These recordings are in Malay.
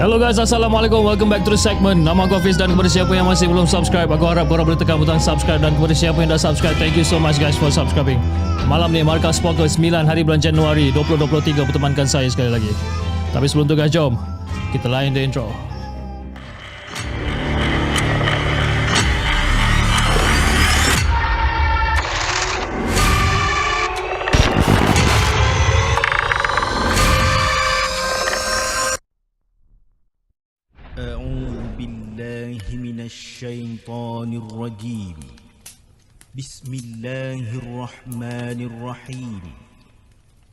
Hello guys, Assalamualaikum. Welcome back to the segment. Nama aku Hafiz dan kepada siapa yang masih belum subscribe, aku harap korang boleh tekan butang subscribe dan kepada siapa yang dah subscribe, thank you so much guys for subscribing. Malam ni Markas Poker 9 hari bulan Januari 2023 bertemankan saya sekali lagi. Tapi sebelum tu guys, jom kita lain the intro.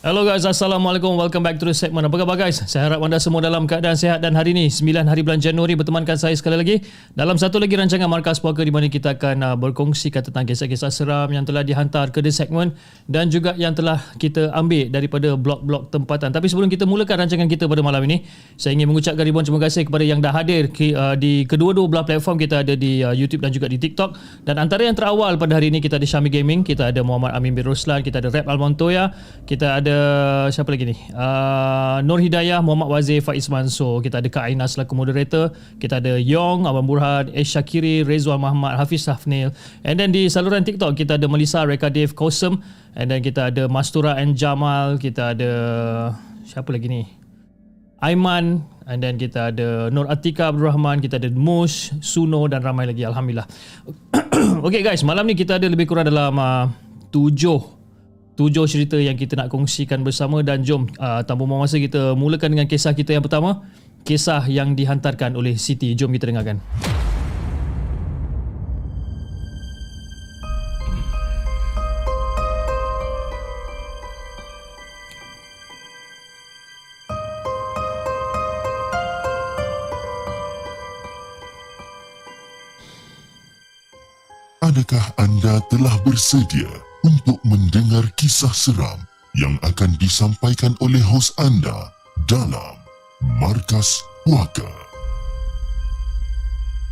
Hello guys, Assalamualaikum. Welcome back to the segment. Apa khabar guys? Saya harap anda semua dalam keadaan sihat dan hari ini 9 hari bulan Januari bertemankan saya sekali lagi dalam satu lagi rancangan Markas Puaka di mana kita akan uh, berkongsikan tentang kisah-kisah seram yang telah dihantar ke the segment dan juga yang telah kita ambil daripada blog-blog tempatan. Tapi sebelum kita mulakan rancangan kita pada malam ini, saya ingin mengucapkan ribuan terima kasih kepada yang dah hadir ki- uh, di kedua-dua belah platform kita ada di uh, YouTube dan juga di TikTok. Dan antara yang terawal pada hari ini kita ada Syami Gaming, kita ada Muhammad Amin bin Ruslan, kita ada Rap Almontoya, kita ada siapa lagi ni? Uh, Nur Hidayah, Muhammad Wazir, Faiz Mansur, kita ada Kak Aina selaku moderator, kita ada Yong, Abang Burhan, Ish Syakiri, Rezwan Muhammad, Hafiz Hafnil. And then di saluran TikTok kita ada Melissa, Reka Dave, Kosem, and then kita ada Mastura and Jamal, kita ada siapa lagi ni? Aiman and then kita ada Nur Atika Abdul Rahman, kita ada Mush, Suno dan ramai lagi alhamdulillah. okay guys, malam ni kita ada lebih kurang dalam uh, tujuh tujuh cerita yang kita nak kongsikan bersama dan jom uh, tanpa buang masa kita mulakan dengan kisah kita yang pertama, kisah yang dihantarkan oleh Siti. Jom kita dengarkan. Adakah anda telah bersedia untuk mendengar kisah seram yang akan disampaikan oleh hos anda dalam Markas Puaka?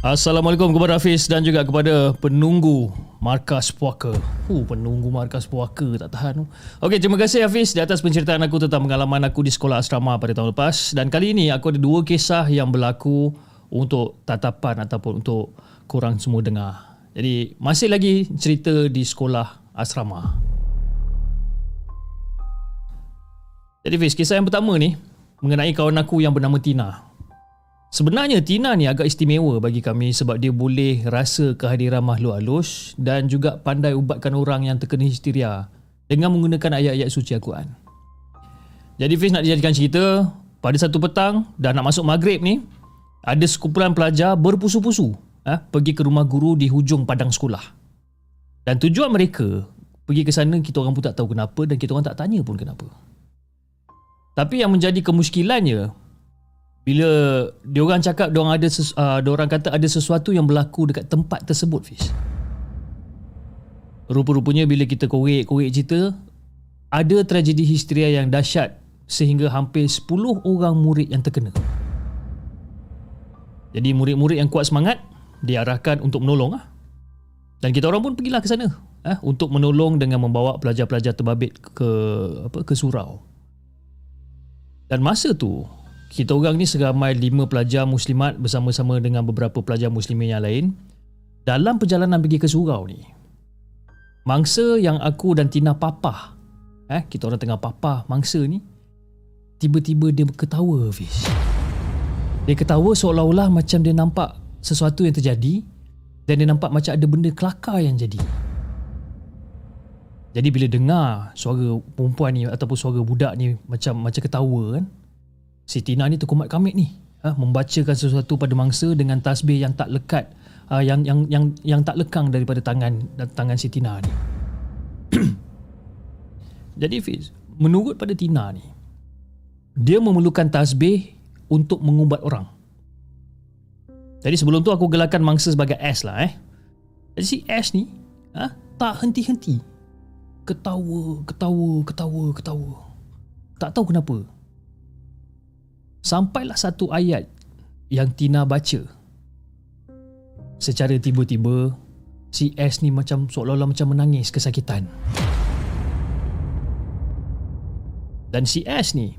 Assalamualaikum kepada Hafiz dan juga kepada penunggu Markas Puaka. Uh, penunggu Markas Puaka tak tahan. Okey, terima kasih Hafiz di atas penceritaan aku tentang pengalaman aku di sekolah asrama pada tahun lepas. Dan kali ini aku ada dua kisah yang berlaku untuk tatapan ataupun untuk korang semua dengar. Jadi, masih lagi cerita di sekolah asrama. Jadi Fiz, kisah yang pertama ni mengenai kawan aku yang bernama Tina. Sebenarnya Tina ni agak istimewa bagi kami sebab dia boleh rasa kehadiran makhluk halus dan juga pandai ubatkan orang yang terkena histeria dengan menggunakan ayat-ayat suci Al-Quran. Jadi Fiz nak dijadikan cerita, pada satu petang dah nak masuk maghrib ni, ada sekumpulan pelajar berpusu-pusu ha, pergi ke rumah guru di hujung padang sekolah. Dan tujuan mereka pergi ke sana kita orang pun tak tahu kenapa dan kita orang tak tanya pun kenapa. Tapi yang menjadi kemuskilannya bila dia orang cakap dia orang ada uh, dia orang kata ada sesuatu yang berlaku dekat tempat tersebut Fiz. Rupa-rupanya bila kita korek-korek cerita ada tragedi histeria yang dahsyat sehingga hampir 10 orang murid yang terkena. Jadi murid-murid yang kuat semangat diarahkan untuk menolong ah. Dan kita orang pun pergilah ke sana ah untuk menolong dengan membawa pelajar-pelajar terbabit ke apa ke surau. Dan masa tu kita orang ni seramai lima pelajar muslimat bersama-sama dengan beberapa pelajar muslimin yang lain dalam perjalanan pergi ke surau ni. Mangsa yang aku dan Tina papah eh kita orang tengah papa mangsa ni tiba-tiba dia ketawa Fiz dia ketawa seolah-olah macam dia nampak sesuatu yang terjadi dan dia nampak macam ada benda kelakar yang jadi. Jadi bila dengar suara perempuan ni ataupun suara budak ni macam macam ketawa kan si Tina ni terkumat kamit ni. Ha, membacakan sesuatu pada mangsa dengan tasbih yang tak lekat uh, yang yang yang yang tak lekang daripada tangan tangan si Tina ni. Jadi Fiz, menurut pada Tina ni, dia memerlukan tasbih untuk mengubat orang. Jadi sebelum tu aku gelarkan mangsa sebagai S lah eh. Jadi si S ni ha, tak henti-henti. Ketawa, ketawa, ketawa, ketawa. Tak tahu kenapa. Sampailah satu ayat yang Tina baca. Secara tiba-tiba, si S ni macam seolah-olah macam menangis kesakitan. Dan si S ni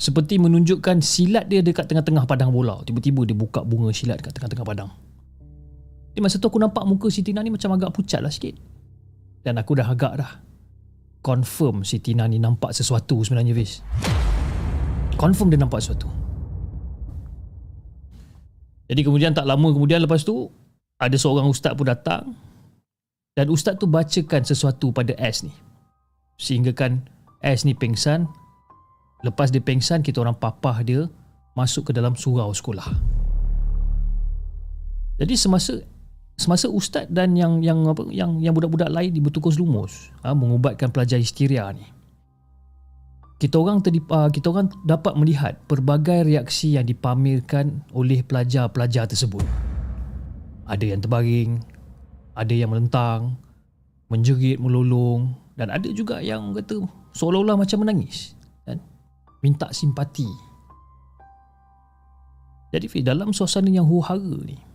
seperti menunjukkan silat dia dekat tengah-tengah padang bola. Tiba-tiba dia buka bunga silat dekat tengah-tengah padang. Di masa tu aku nampak muka si Tina ni macam agak pucat lah sikit. Dan aku dah agak dah confirm si Tina ni nampak sesuatu sebenarnya Fiz. Confirm dia nampak sesuatu. Jadi kemudian tak lama kemudian lepas tu ada seorang ustaz pun datang dan ustaz tu bacakan sesuatu pada S ni. Sehingga kan S ni pengsan Lepas dia pengsan Kita orang papah dia Masuk ke dalam surau sekolah Jadi semasa Semasa ustaz dan yang yang apa yang yang budak-budak lain di bertukus lumus ha, mengubatkan pelajar histeria ni. Kita orang terdip, uh, kita orang dapat melihat pelbagai reaksi yang dipamerkan oleh pelajar-pelajar tersebut. Ada yang terbaring, ada yang melentang, menjerit melolong dan ada juga yang kata seolah-olah macam menangis minta simpati. Jadi Fiz dalam suasana yang huru ni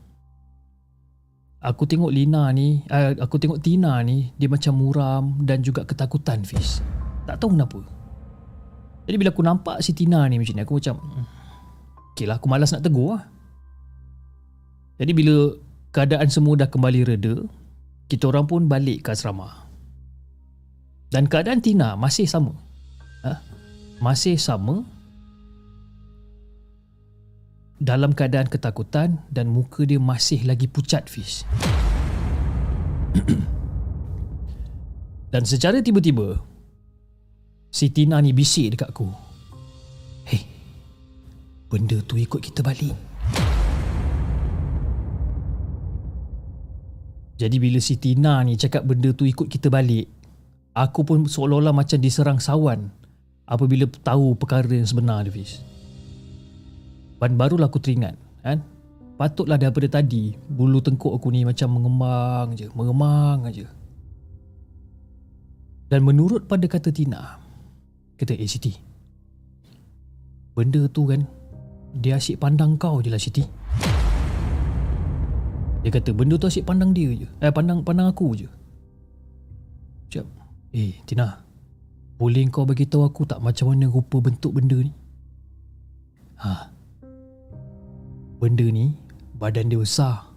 aku tengok Lina ni uh, aku tengok Tina ni dia macam muram dan juga ketakutan Fiz tak tahu kenapa. Jadi bila aku nampak si Tina ni macam ni aku macam hmm, okey lah aku malas nak tegur lah. Jadi bila keadaan semua dah kembali reda kita orang pun balik ke asrama. Dan keadaan Tina masih sama. Masih sama dalam keadaan ketakutan dan muka dia masih lagi pucat Fiz. dan secara tiba-tiba si Tina ni bisik dekat aku. Hei, benda tu ikut kita balik. Jadi bila si Tina ni cakap benda tu ikut kita balik, aku pun seolah-olah macam diserang sawan apabila tahu perkara yang sebenar dia Fiz. Dan barulah aku teringat kan? Patutlah daripada tadi bulu tengkuk aku ni macam mengembang je, mengemang aja. Dan menurut pada kata Tina, kata eh Siti, benda tu kan dia asyik pandang kau je lah Siti. Dia kata benda tu asyik pandang dia je. Eh pandang pandang aku je. Sekejap. Eh, Tina. Boleh kau bagi tahu aku tak macam mana rupa bentuk benda ni? Ha. Benda ni badan dia besar.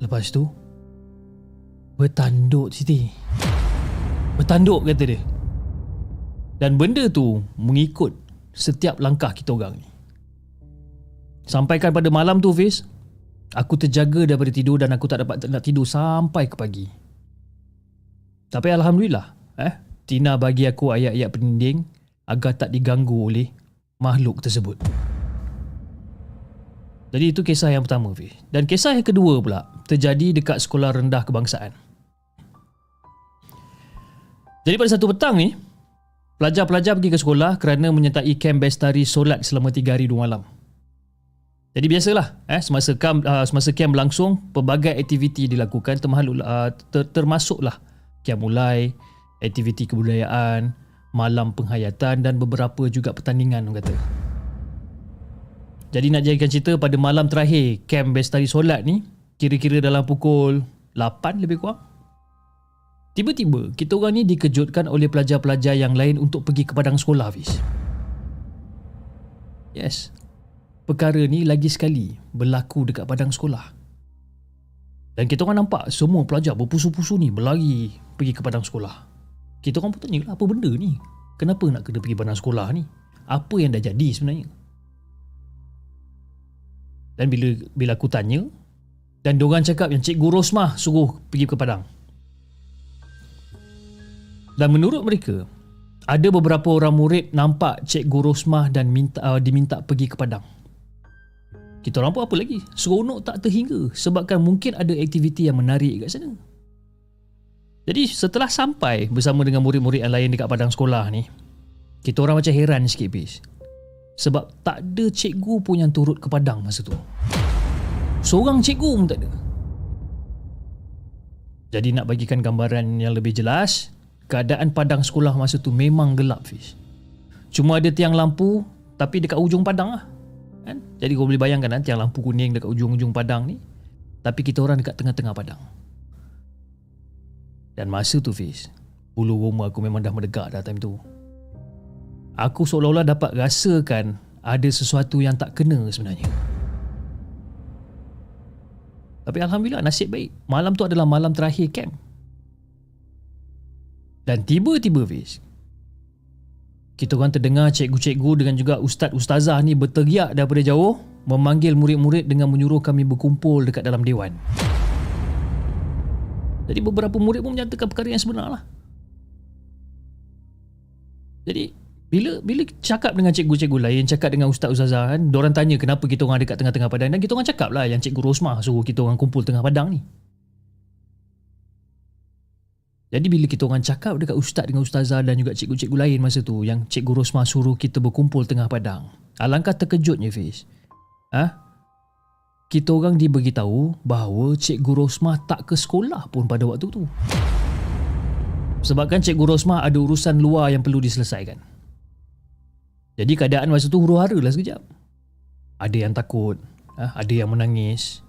Lepas tu bertanduk Siti. Bertanduk kata dia. Dan benda tu mengikut setiap langkah kita orang ni. Sampaikan pada malam tu Fiz, aku terjaga daripada tidur dan aku tak dapat nak tidur sampai ke pagi. Tapi Alhamdulillah eh, Tina bagi aku ayat-ayat peninding agar tak diganggu oleh makhluk tersebut. Jadi itu kisah yang pertama Fi. Dan kisah yang kedua pula terjadi dekat sekolah rendah kebangsaan. Jadi pada satu petang ni, pelajar-pelajar pergi ke sekolah kerana menyertai kem bestari solat selama 3 hari 2 malam. Jadi biasalah, eh, semasa kem uh, semasa kem berlangsung, pelbagai aktiviti dilakukan termasuk uh, ter, termasuklah kiam mulai, aktiviti kebudayaan, malam penghayatan dan beberapa juga pertandingan orang kata. Jadi nak jadikan cerita pada malam terakhir camp Bestari Solat ni kira-kira dalam pukul 8 lebih kurang. Tiba-tiba kita orang ni dikejutkan oleh pelajar-pelajar yang lain untuk pergi ke padang sekolah Hafiz. Yes. Perkara ni lagi sekali berlaku dekat padang sekolah. Dan kita orang nampak semua pelajar berpusu-pusu ni berlari pergi ke padang sekolah. Kita orang pun tanya lah apa benda ni kenapa nak kena pergi padang sekolah ni apa yang dah jadi sebenarnya dan bila bila aku tanya dan diorang cakap yang Cikgu Rosmah suruh pergi ke Padang. Dan menurut mereka, ada beberapa orang murid nampak Cikgu Rosmah dan minta uh, diminta pergi ke Padang. Kita orang pun apa lagi? Seronok tak terhingga sebabkan mungkin ada aktiviti yang menarik kat sana. Jadi setelah sampai bersama dengan murid-murid yang lain dekat padang sekolah ni, kita orang macam heran sikit bis. Sebab tak ada cikgu pun yang turut ke padang masa tu. Seorang cikgu pun tak ada. Jadi nak bagikan gambaran yang lebih jelas, keadaan padang sekolah masa tu memang gelap Fish. Cuma ada tiang lampu tapi dekat ujung padang lah. Kan? Jadi kau boleh bayangkan kan, tiang lampu kuning dekat ujung-ujung padang ni. Tapi kita orang dekat tengah-tengah padang. Dan masa tu Fish, bulu roma aku memang dah merdeka dah time tu. Aku seolah-olah dapat rasakan ada sesuatu yang tak kena sebenarnya. Tapi Alhamdulillah nasib baik Malam tu adalah malam terakhir camp Dan tiba-tiba Fiz Kita orang terdengar cikgu-cikgu dengan juga ustaz-ustazah ni berteriak daripada jauh Memanggil murid-murid dengan menyuruh kami berkumpul dekat dalam dewan Jadi beberapa murid pun menyatakan perkara yang sebenar lah Jadi bila bila cakap dengan cikgu-cikgu lain, cakap dengan ustaz ustazah kan, orang tanya kenapa kita orang dekat tengah-tengah padang dan kita orang cakap lah yang cikgu Rosmah suruh kita orang kumpul tengah padang ni. Jadi bila kita orang cakap dekat ustaz dengan ustazah dan juga cikgu-cikgu lain masa tu yang cikgu Rosmah suruh kita berkumpul tengah padang. Alangkah terkejutnya Fiz. Ha? Kita orang diberitahu bahawa cikgu Rosmah tak ke sekolah pun pada waktu tu. Sebabkan cikgu Rosmah ada urusan luar yang perlu diselesaikan. Jadi keadaan masa tu huru-hara lah sekejap. Ada yang takut, ah, ada yang menangis.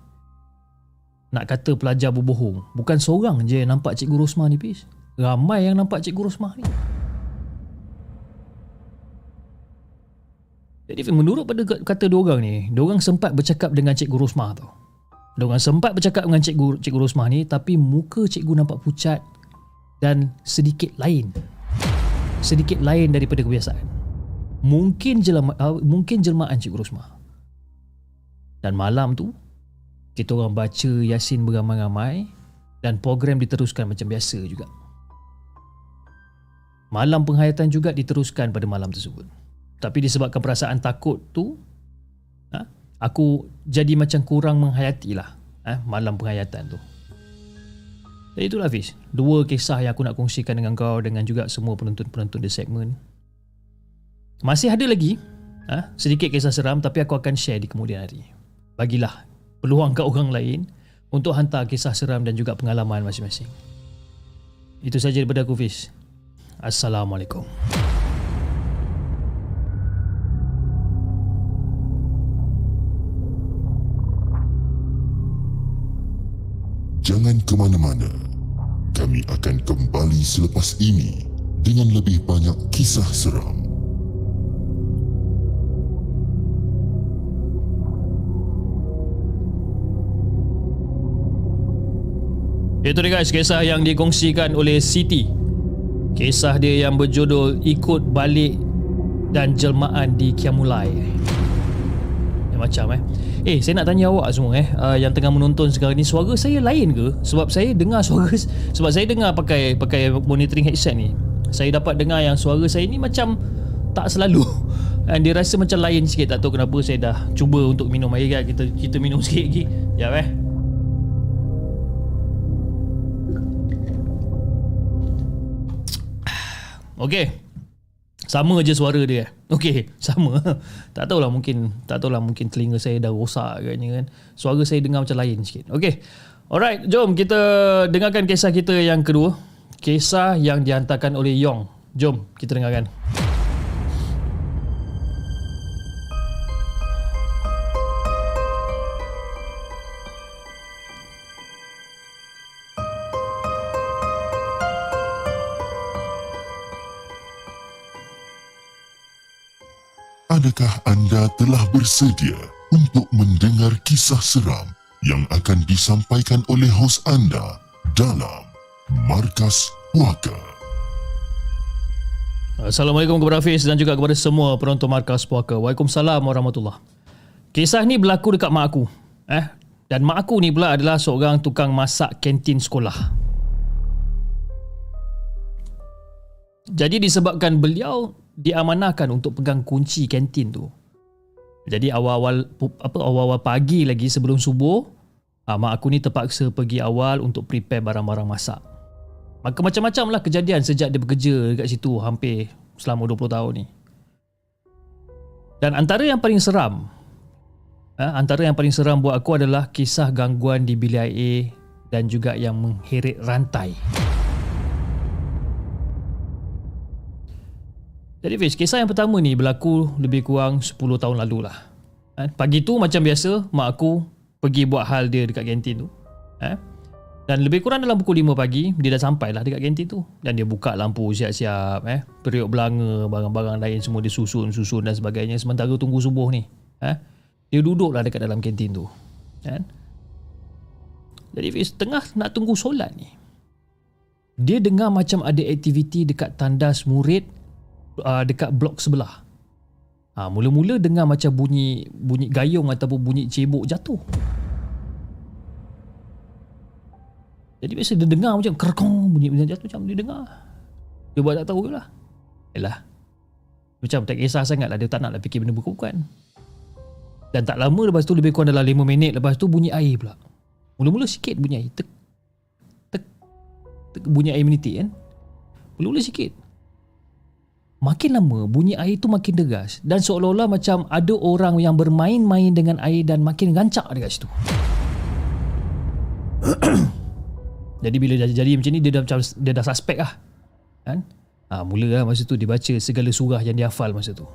Nak kata pelajar berbohong, bukan seorang je yang nampak Cikgu Rosmah ni, Pis. Ramai yang nampak Cikgu Rosmah ni. Jadi menurut pada kata dua orang ni, dua orang sempat bercakap dengan Cikgu Rosmah tu. Dua orang sempat bercakap dengan Cikgu Cikgu Rosmah ni tapi muka Cikgu nampak pucat dan sedikit lain. Sedikit lain daripada kebiasaan mungkin jelma, uh, mungkin jelmaan Cikgu Rosmah. Dan malam tu kita orang baca Yasin beramai-ramai dan program diteruskan macam biasa juga. Malam penghayatan juga diteruskan pada malam tersebut. Tapi disebabkan perasaan takut tu ha, aku jadi macam kurang menghayati lah ha, malam penghayatan tu. Jadi itulah Fiz, dua kisah yang aku nak kongsikan dengan kau dengan juga semua penonton-penonton di segmen masih ada lagi ha, sedikit kisah seram tapi aku akan share di kemudian hari. Bagilah peluang ke orang lain untuk hantar kisah seram dan juga pengalaman masing-masing. Itu saja daripada aku Fiz. Assalamualaikum. Jangan ke mana-mana. Kami akan kembali selepas ini dengan lebih banyak kisah seram. Itu dia guys kisah yang dikongsikan oleh Siti Kisah dia yang berjudul Ikut Balik dan Jelmaan di Kiamulai Ya macam eh Eh saya nak tanya awak semua eh uh, Yang tengah menonton sekarang ni Suara saya lain ke? Sebab saya dengar suara Sebab saya dengar pakai pakai monitoring headset ni Saya dapat dengar yang suara saya ni macam Tak selalu Dan dia rasa macam lain sikit Tak tahu kenapa saya dah cuba untuk minum air kan Kita, kita minum sikit lagi Ya eh Okey. Sama je suara dia. Okey, sama. Tak tahulah mungkin tak tahulah mungkin telinga saya dah rosak agaknya kan. Suara saya dengar macam lain sikit. Okey. Alright, jom kita dengarkan kisah kita yang kedua. Kisah yang dihantarkan oleh Yong. Jom kita dengarkan. Adakah anda telah bersedia untuk mendengar kisah seram yang akan disampaikan oleh hos anda dalam Markas Puaka? Assalamualaikum kepada Hafiz dan juga kepada semua penonton Markas Puaka. Waalaikumsalam warahmatullahi Kisah ni berlaku dekat mak aku. Eh? Dan mak aku ni pula adalah seorang tukang masak kantin sekolah. Jadi disebabkan beliau diamanahkan untuk pegang kunci kantin tu. Jadi awal-awal apa awal-awal pagi lagi sebelum subuh, ah, mak aku ni terpaksa pergi awal untuk prepare barang-barang masak. Maka macam-macam lah kejadian sejak dia bekerja dekat situ hampir selama 20 tahun ni. Dan antara yang paling seram, eh, antara yang paling seram buat aku adalah kisah gangguan di bilik air dan juga yang mengheret rantai. Jadi Fiz, kisah yang pertama ni berlaku lebih kurang 10 tahun lalu lah. Eh, pagi tu macam biasa, mak aku pergi buat hal dia dekat kantin tu. Eh, dan lebih kurang dalam pukul 5 pagi Dia dah sampai lah dekat kantin tu Dan dia buka lampu siap-siap eh, Periuk belanga Barang-barang lain semua dia susun-susun dan sebagainya Sementara tunggu subuh ni eh, Dia duduk lah dekat dalam kantin tu kan? Jadi Fiz tengah nak tunggu solat ni Dia dengar macam ada aktiviti dekat tandas murid uh, Dekat blok sebelah ha, Mula-mula dengar macam bunyi Bunyi gayung ataupun bunyi cebok jatuh Jadi biasa dia dengar macam kerekong bunyi bunyi jatuh macam dia dengar. Dia buat tak tahu je lah. Yalah. Macam tak kisah sangat lah dia tak nak lah fikir benda bukan. Dan tak lama lepas tu lebih kurang dalam 5 minit lepas tu bunyi air pula. Mula-mula sikit bunyi air. Tek, tek, tek bunyi air miniti kan. Mula-mula sikit. Makin lama bunyi air tu makin deras dan seolah-olah macam ada orang yang bermain-main dengan air dan makin gancak dekat situ. Jadi bila dah jadi macam ni dia dah macam dia dah suspek lah. Kan? Ha, mula lah masa tu dia baca segala surah yang dia hafal masa tu.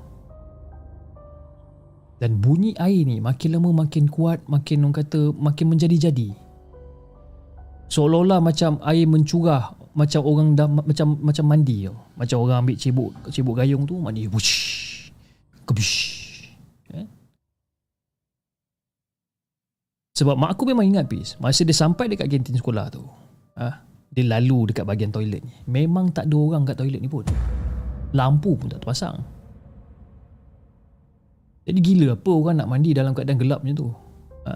Dan bunyi air ni makin lama makin kuat, makin orang kata makin menjadi-jadi. Seolah-olah macam air mencurah macam orang dah macam macam mandi tau. Macam orang ambil cebok cebok gayung tu mandi. Wush. Kebish. Eh? Sebab mak aku memang ingat Pis Masa dia sampai dekat kantin sekolah tu ha, dia lalu dekat bahagian toilet ni. Memang tak ada orang kat toilet ni pun. Lampu pun tak terpasang. Jadi gila apa orang nak mandi dalam keadaan gelap macam tu. Ha?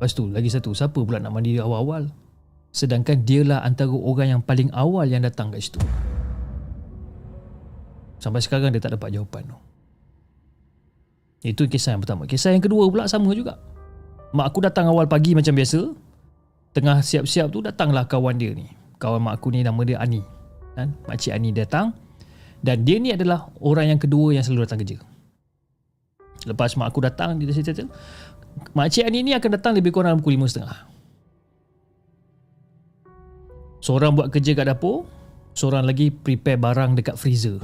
Lepas tu lagi satu, siapa pula nak mandi awal-awal? Sedangkan dialah antara orang yang paling awal yang datang kat situ. Sampai sekarang dia tak dapat jawapan tu. Itu kisah yang pertama. Kisah yang kedua pula sama juga. Mak aku datang awal pagi macam biasa tengah siap-siap tu datanglah kawan dia ni. Kawan mak aku ni nama dia Ani. Kan? Makcik Ani datang dan dia ni adalah orang yang kedua yang selalu datang kerja. Lepas mak aku datang dia cerita Makcik Ani ni akan datang lebih kurang dalam pukul 5.30. Seorang buat kerja kat dapur, seorang lagi prepare barang dekat freezer.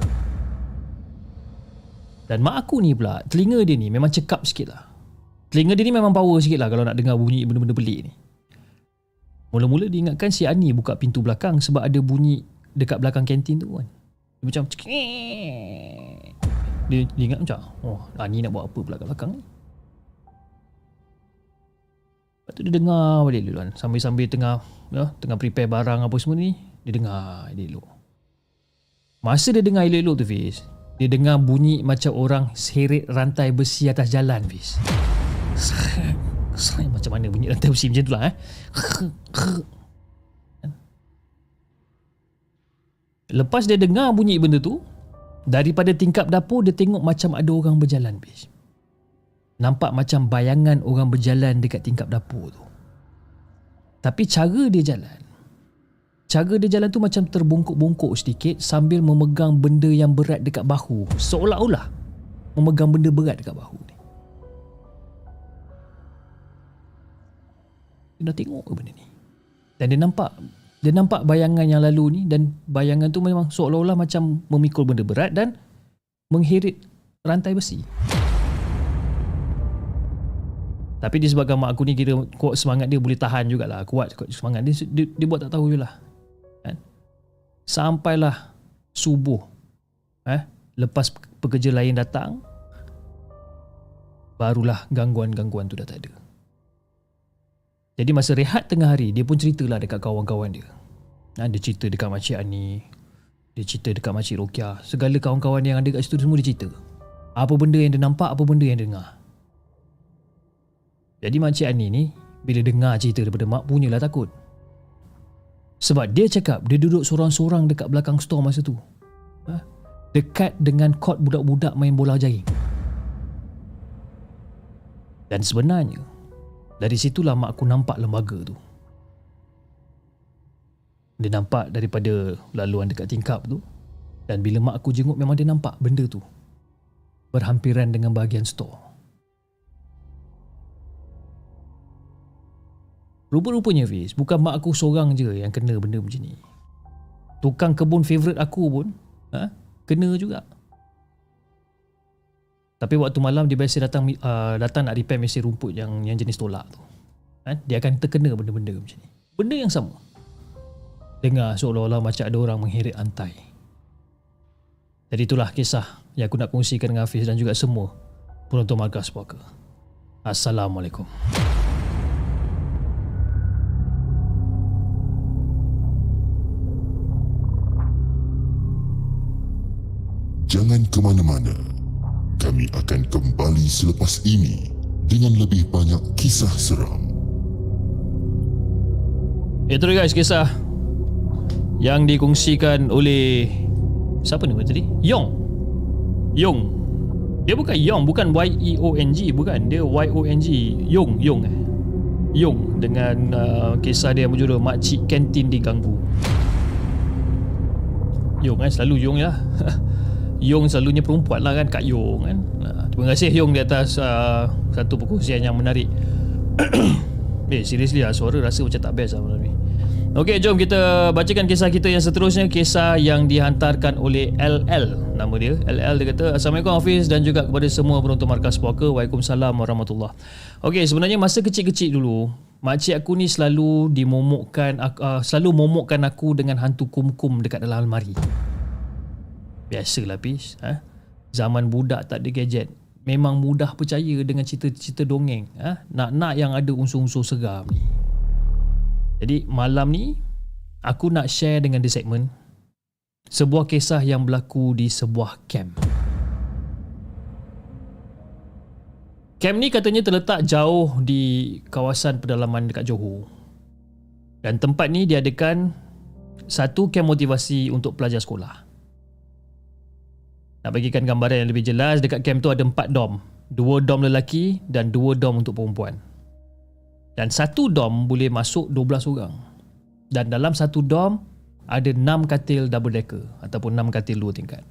Dan mak aku ni pula, telinga dia ni memang cekap sikit lah. Telinga dia ni memang power sikit lah kalau nak dengar bunyi benda-benda pelik ni. Mula-mula dia ingatkan si Ani buka pintu belakang sebab ada bunyi dekat belakang kantin tu kan. Dia macam dia, dia ingat macam oh Ani nak buat apa pula kat belakang ni. Lepas tu dia dengar balik dulu kan. Sambil-sambil tengah ya, tengah prepare barang apa semua ni. Dia dengar elok Masa dia dengar elok-elok tu Fiz. Dia dengar bunyi macam orang seret rantai besi atas jalan Fiz. Macam mana bunyi rantai besi macam tu lah eh. Lepas dia dengar bunyi benda tu, daripada tingkap dapur dia tengok macam ada orang berjalan. Bis. Nampak macam bayangan orang berjalan dekat tingkap dapur tu. Tapi cara dia jalan, cara dia jalan tu macam terbungkuk-bungkuk sedikit sambil memegang benda yang berat dekat bahu. Seolah-olah memegang benda berat dekat bahu ni. Dia dah tengok ke benda ni? Dan dia nampak dia nampak bayangan yang lalu ni dan bayangan tu memang seolah-olah macam memikul benda berat dan menghirit rantai besi. Tapi disebabkan mak aku ni kira kuat semangat dia boleh tahan jugalah. Kuat, kuat semangat dia, dia, dia buat tak tahu je lah. Kan? Sampailah subuh. Eh? Lepas pekerja lain datang, barulah gangguan-gangguan tu dah tak ada. Jadi masa rehat tengah hari Dia pun ceritalah dekat kawan-kawan dia ha, Dia cerita dekat Makcik Ani Dia cerita dekat Makcik Rokia. Segala kawan-kawan yang ada kat situ semua dia cerita. Apa benda yang dia nampak, apa benda yang dia dengar. Jadi Makcik Ani ni, bila dengar cerita daripada Mak, punyalah takut. Sebab dia cakap dia duduk sorang-sorang dekat belakang store masa tu. Ha? Dekat dengan kot budak-budak main bola jaring. Dan sebenarnya, dari situlah mak aku nampak lembaga tu. Dia nampak daripada laluan dekat tingkap tu. Dan bila mak aku jenguk memang dia nampak benda tu. Berhampiran dengan bahagian store. Rupa-rupanya Fiz, bukan mak aku seorang je yang kena benda macam ni. Tukang kebun favourite aku pun ha, kena juga. Tapi waktu malam dia biasa datang uh, datang nak repair mesin rumput yang yang jenis tolak tu. Ha, dia akan terkena benda-benda macam ni. Benda yang sama. Dengar seolah-olah macam ada orang mengheret antai. Jadi itulah kisah yang aku nak kongsikan dengan Hafiz dan juga semua penonton Markas Puaka. Assalamualaikum. Jangan ke mana-mana. Kami akan kembali selepas ini dengan lebih banyak kisah seram. Itu guys kisah yang dikongsikan oleh siapa nama tadi? Yong. Yong. Dia bukan Yong, bukan Y E O N G, bukan. Dia Y O N G. Yong, Yong eh. Yong dengan uh, kisah dia berjudul Makcik Kantin diganggu. Yong eh, selalu Yong lah. Yong selalunya perempuan lah kan Kak Yong kan. Uh, Terima kasih Yong di atas uh, Satu perkongsian yang menarik. Eh seriously lah Suara rasa macam tak best lah malam ni. Okey jom kita bacakan kisah kita yang seterusnya. Kisah yang dihantarkan oleh LL Nama dia. LL dia kata Assalamualaikum Hafiz Dan juga kepada semua penonton Markas Puaka. Waalaikumsalam Warahmatullahi Okey sebenarnya masa kecil-kecil dulu Makcik aku ni selalu dimomokkan uh, Selalu momokkan aku dengan hantu kum-kum dekat dalam almari Biasalah Pis ha? Zaman budak tak ada gadget. Memang mudah percaya dengan cerita-cerita dongeng ha? Nak-nak yang ada unsur-unsur seram ni. Jadi malam ni Aku nak share dengan di segmen Sebuah kisah yang berlaku di sebuah camp. Camp ni katanya terletak jauh di kawasan pedalaman dekat Johor. Dan tempat ni diadakan Satu camp motivasi untuk pelajar sekolah nak bagikan gambaran yang lebih jelas, dekat camp tu ada empat dom. Dua dom lelaki dan dua dom untuk perempuan. Dan satu dom boleh masuk 12 orang. Dan dalam satu dom ada enam katil double decker ataupun enam katil dua tingkat.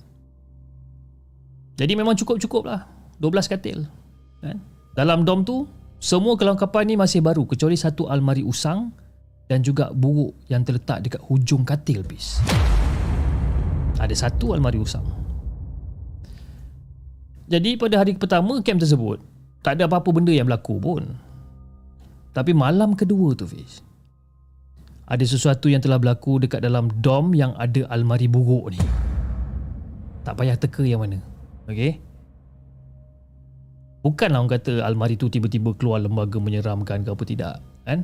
Jadi memang cukup-cukup lah. 12 katil. Kan? Dalam dom tu, semua kelengkapan ni masih baru kecuali satu almari usang dan juga buruk yang terletak dekat hujung katil bis. Ada satu almari usang. Jadi pada hari pertama camp tersebut tak ada apa-apa benda yang berlaku pun. Tapi malam kedua tu Fiz ada sesuatu yang telah berlaku dekat dalam dom yang ada almari buruk ni. Tak payah teka yang mana. Okey. Bukanlah orang kata almari tu tiba-tiba keluar lembaga menyeramkan ke apa tidak, kan?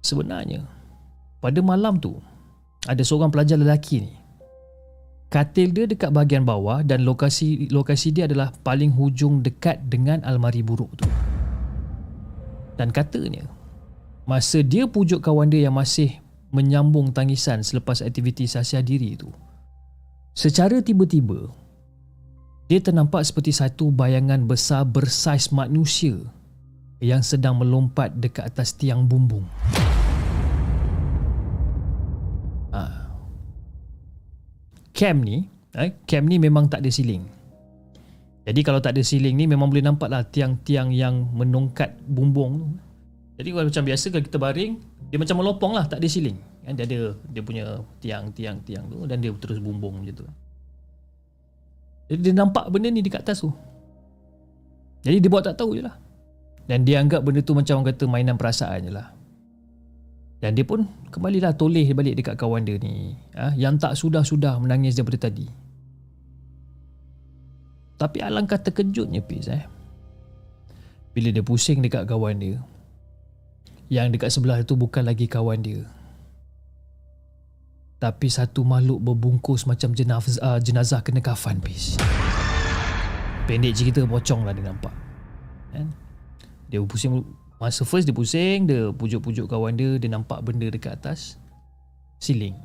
Sebenarnya pada malam tu ada seorang pelajar lelaki ni Katil dia dekat bahagian bawah dan lokasi lokasi dia adalah paling hujung dekat dengan almari buruk tu. Dan katanya, masa dia pujuk kawan dia yang masih menyambung tangisan selepas aktiviti sasiah diri itu, secara tiba-tiba, dia ternampak seperti satu bayangan besar bersaiz manusia yang sedang melompat dekat atas tiang bumbung. Cam ni eh, cam ni memang tak ada ceiling. Jadi kalau tak ada ceiling ni memang boleh nampak lah tiang-tiang yang menongkat bumbung tu. Jadi kalau macam biasa kalau kita baring dia macam melopong lah tak ada ceiling. Kan dia ada dia punya tiang-tiang-tiang tu dan dia terus bumbung macam tu. Jadi dia nampak benda ni dekat atas tu. Jadi dia buat tak tahu je lah. Dan dia anggap benda tu macam orang kata mainan perasaan je lah dan dia pun kembalilah toleh balik dekat kawan dia ni ha, Yang tak sudah-sudah menangis daripada tadi Tapi alangkah terkejutnya Piz eh Bila dia pusing dekat kawan dia Yang dekat sebelah tu bukan lagi kawan dia Tapi satu makhluk berbungkus macam jenazah, jenazah kena kafan Fiz. Pendek cerita pocong lah dia nampak. Kan? Dia pusing Masa first dia pusing Dia pujuk-pujuk kawan dia Dia nampak benda dekat atas Siling.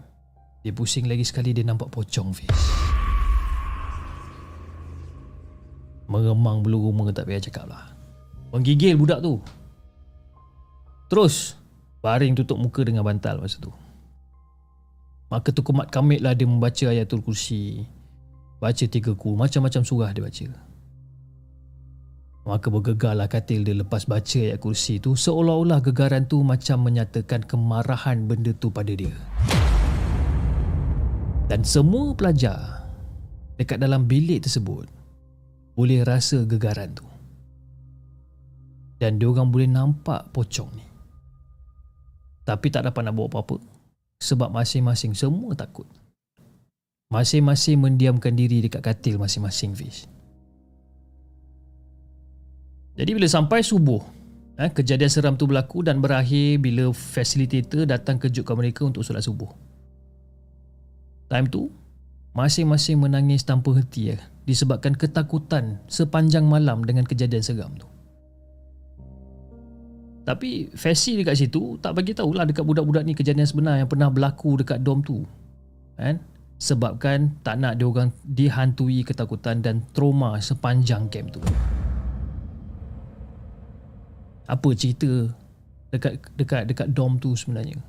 Dia pusing lagi sekali Dia nampak pocong Fiz. Meremang bulu rumah tak payah cakap lah. Menggigil budak tu. Terus Baring tutup muka dengan bantal masa tu. Maka tu kumat kamit lah dia membaca ayatul kursi. Baca tiga ku Macam-macam surah dia baca Maka bergegarlah katil dia lepas baca ayat kursi tu. Seolah-olah gegaran tu macam menyatakan kemarahan benda tu pada dia. Dan semua pelajar Dekat dalam bilik tersebut Boleh rasa gegaran tu. Dan diorang boleh nampak pocong ni. Tapi tak dapat nak buat apa-apa. Sebab masing-masing semua takut. Masing-masing mendiamkan diri dekat katil masing-masing Fish jadi bila sampai subuh, eh, kejadian seram tu berlaku dan berakhir bila facilitator datang kejutkan mereka untuk solat subuh. Time tu, masing-masing menangis tanpa henti eh, disebabkan ketakutan sepanjang malam dengan kejadian seram tu. Tapi Fesi dekat situ tak bagi tahulah dekat budak-budak ni kejadian sebenar yang pernah berlaku dekat dom tu. Kan? Sebabkan tak nak dia orang dihantui ketakutan dan trauma sepanjang camp tu apa cerita dekat dekat dekat dom tu sebenarnya?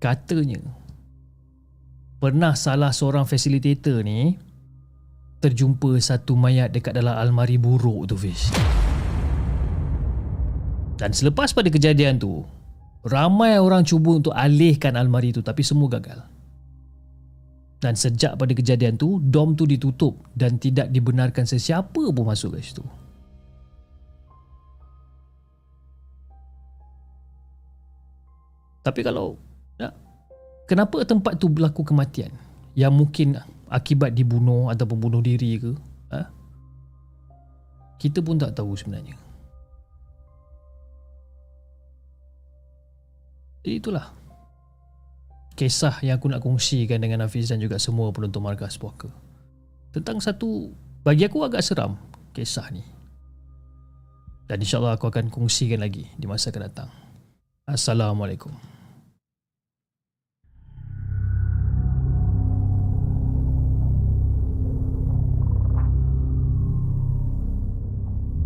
Katanya pernah salah seorang facilitator ni terjumpa satu mayat dekat dalam almari buruk tu Fish. Dan selepas pada kejadian tu ramai orang cuba untuk alihkan almari tu tapi semua gagal. Dan sejak pada kejadian tu dom tu ditutup dan tidak dibenarkan sesiapa pun masuk ke situ Tapi kalau ya, kenapa tempat tu berlaku kematian yang mungkin akibat dibunuh ataupun bunuh diri ke? Ha? Kita pun tak tahu sebenarnya. Jadi itulah kisah yang aku nak kongsikan dengan Hafiz dan juga semua penonton markas puaka. Tentang satu bagi aku agak seram kisah ni. Dan insyaAllah aku akan kongsikan lagi di masa akan datang. Assalamualaikum.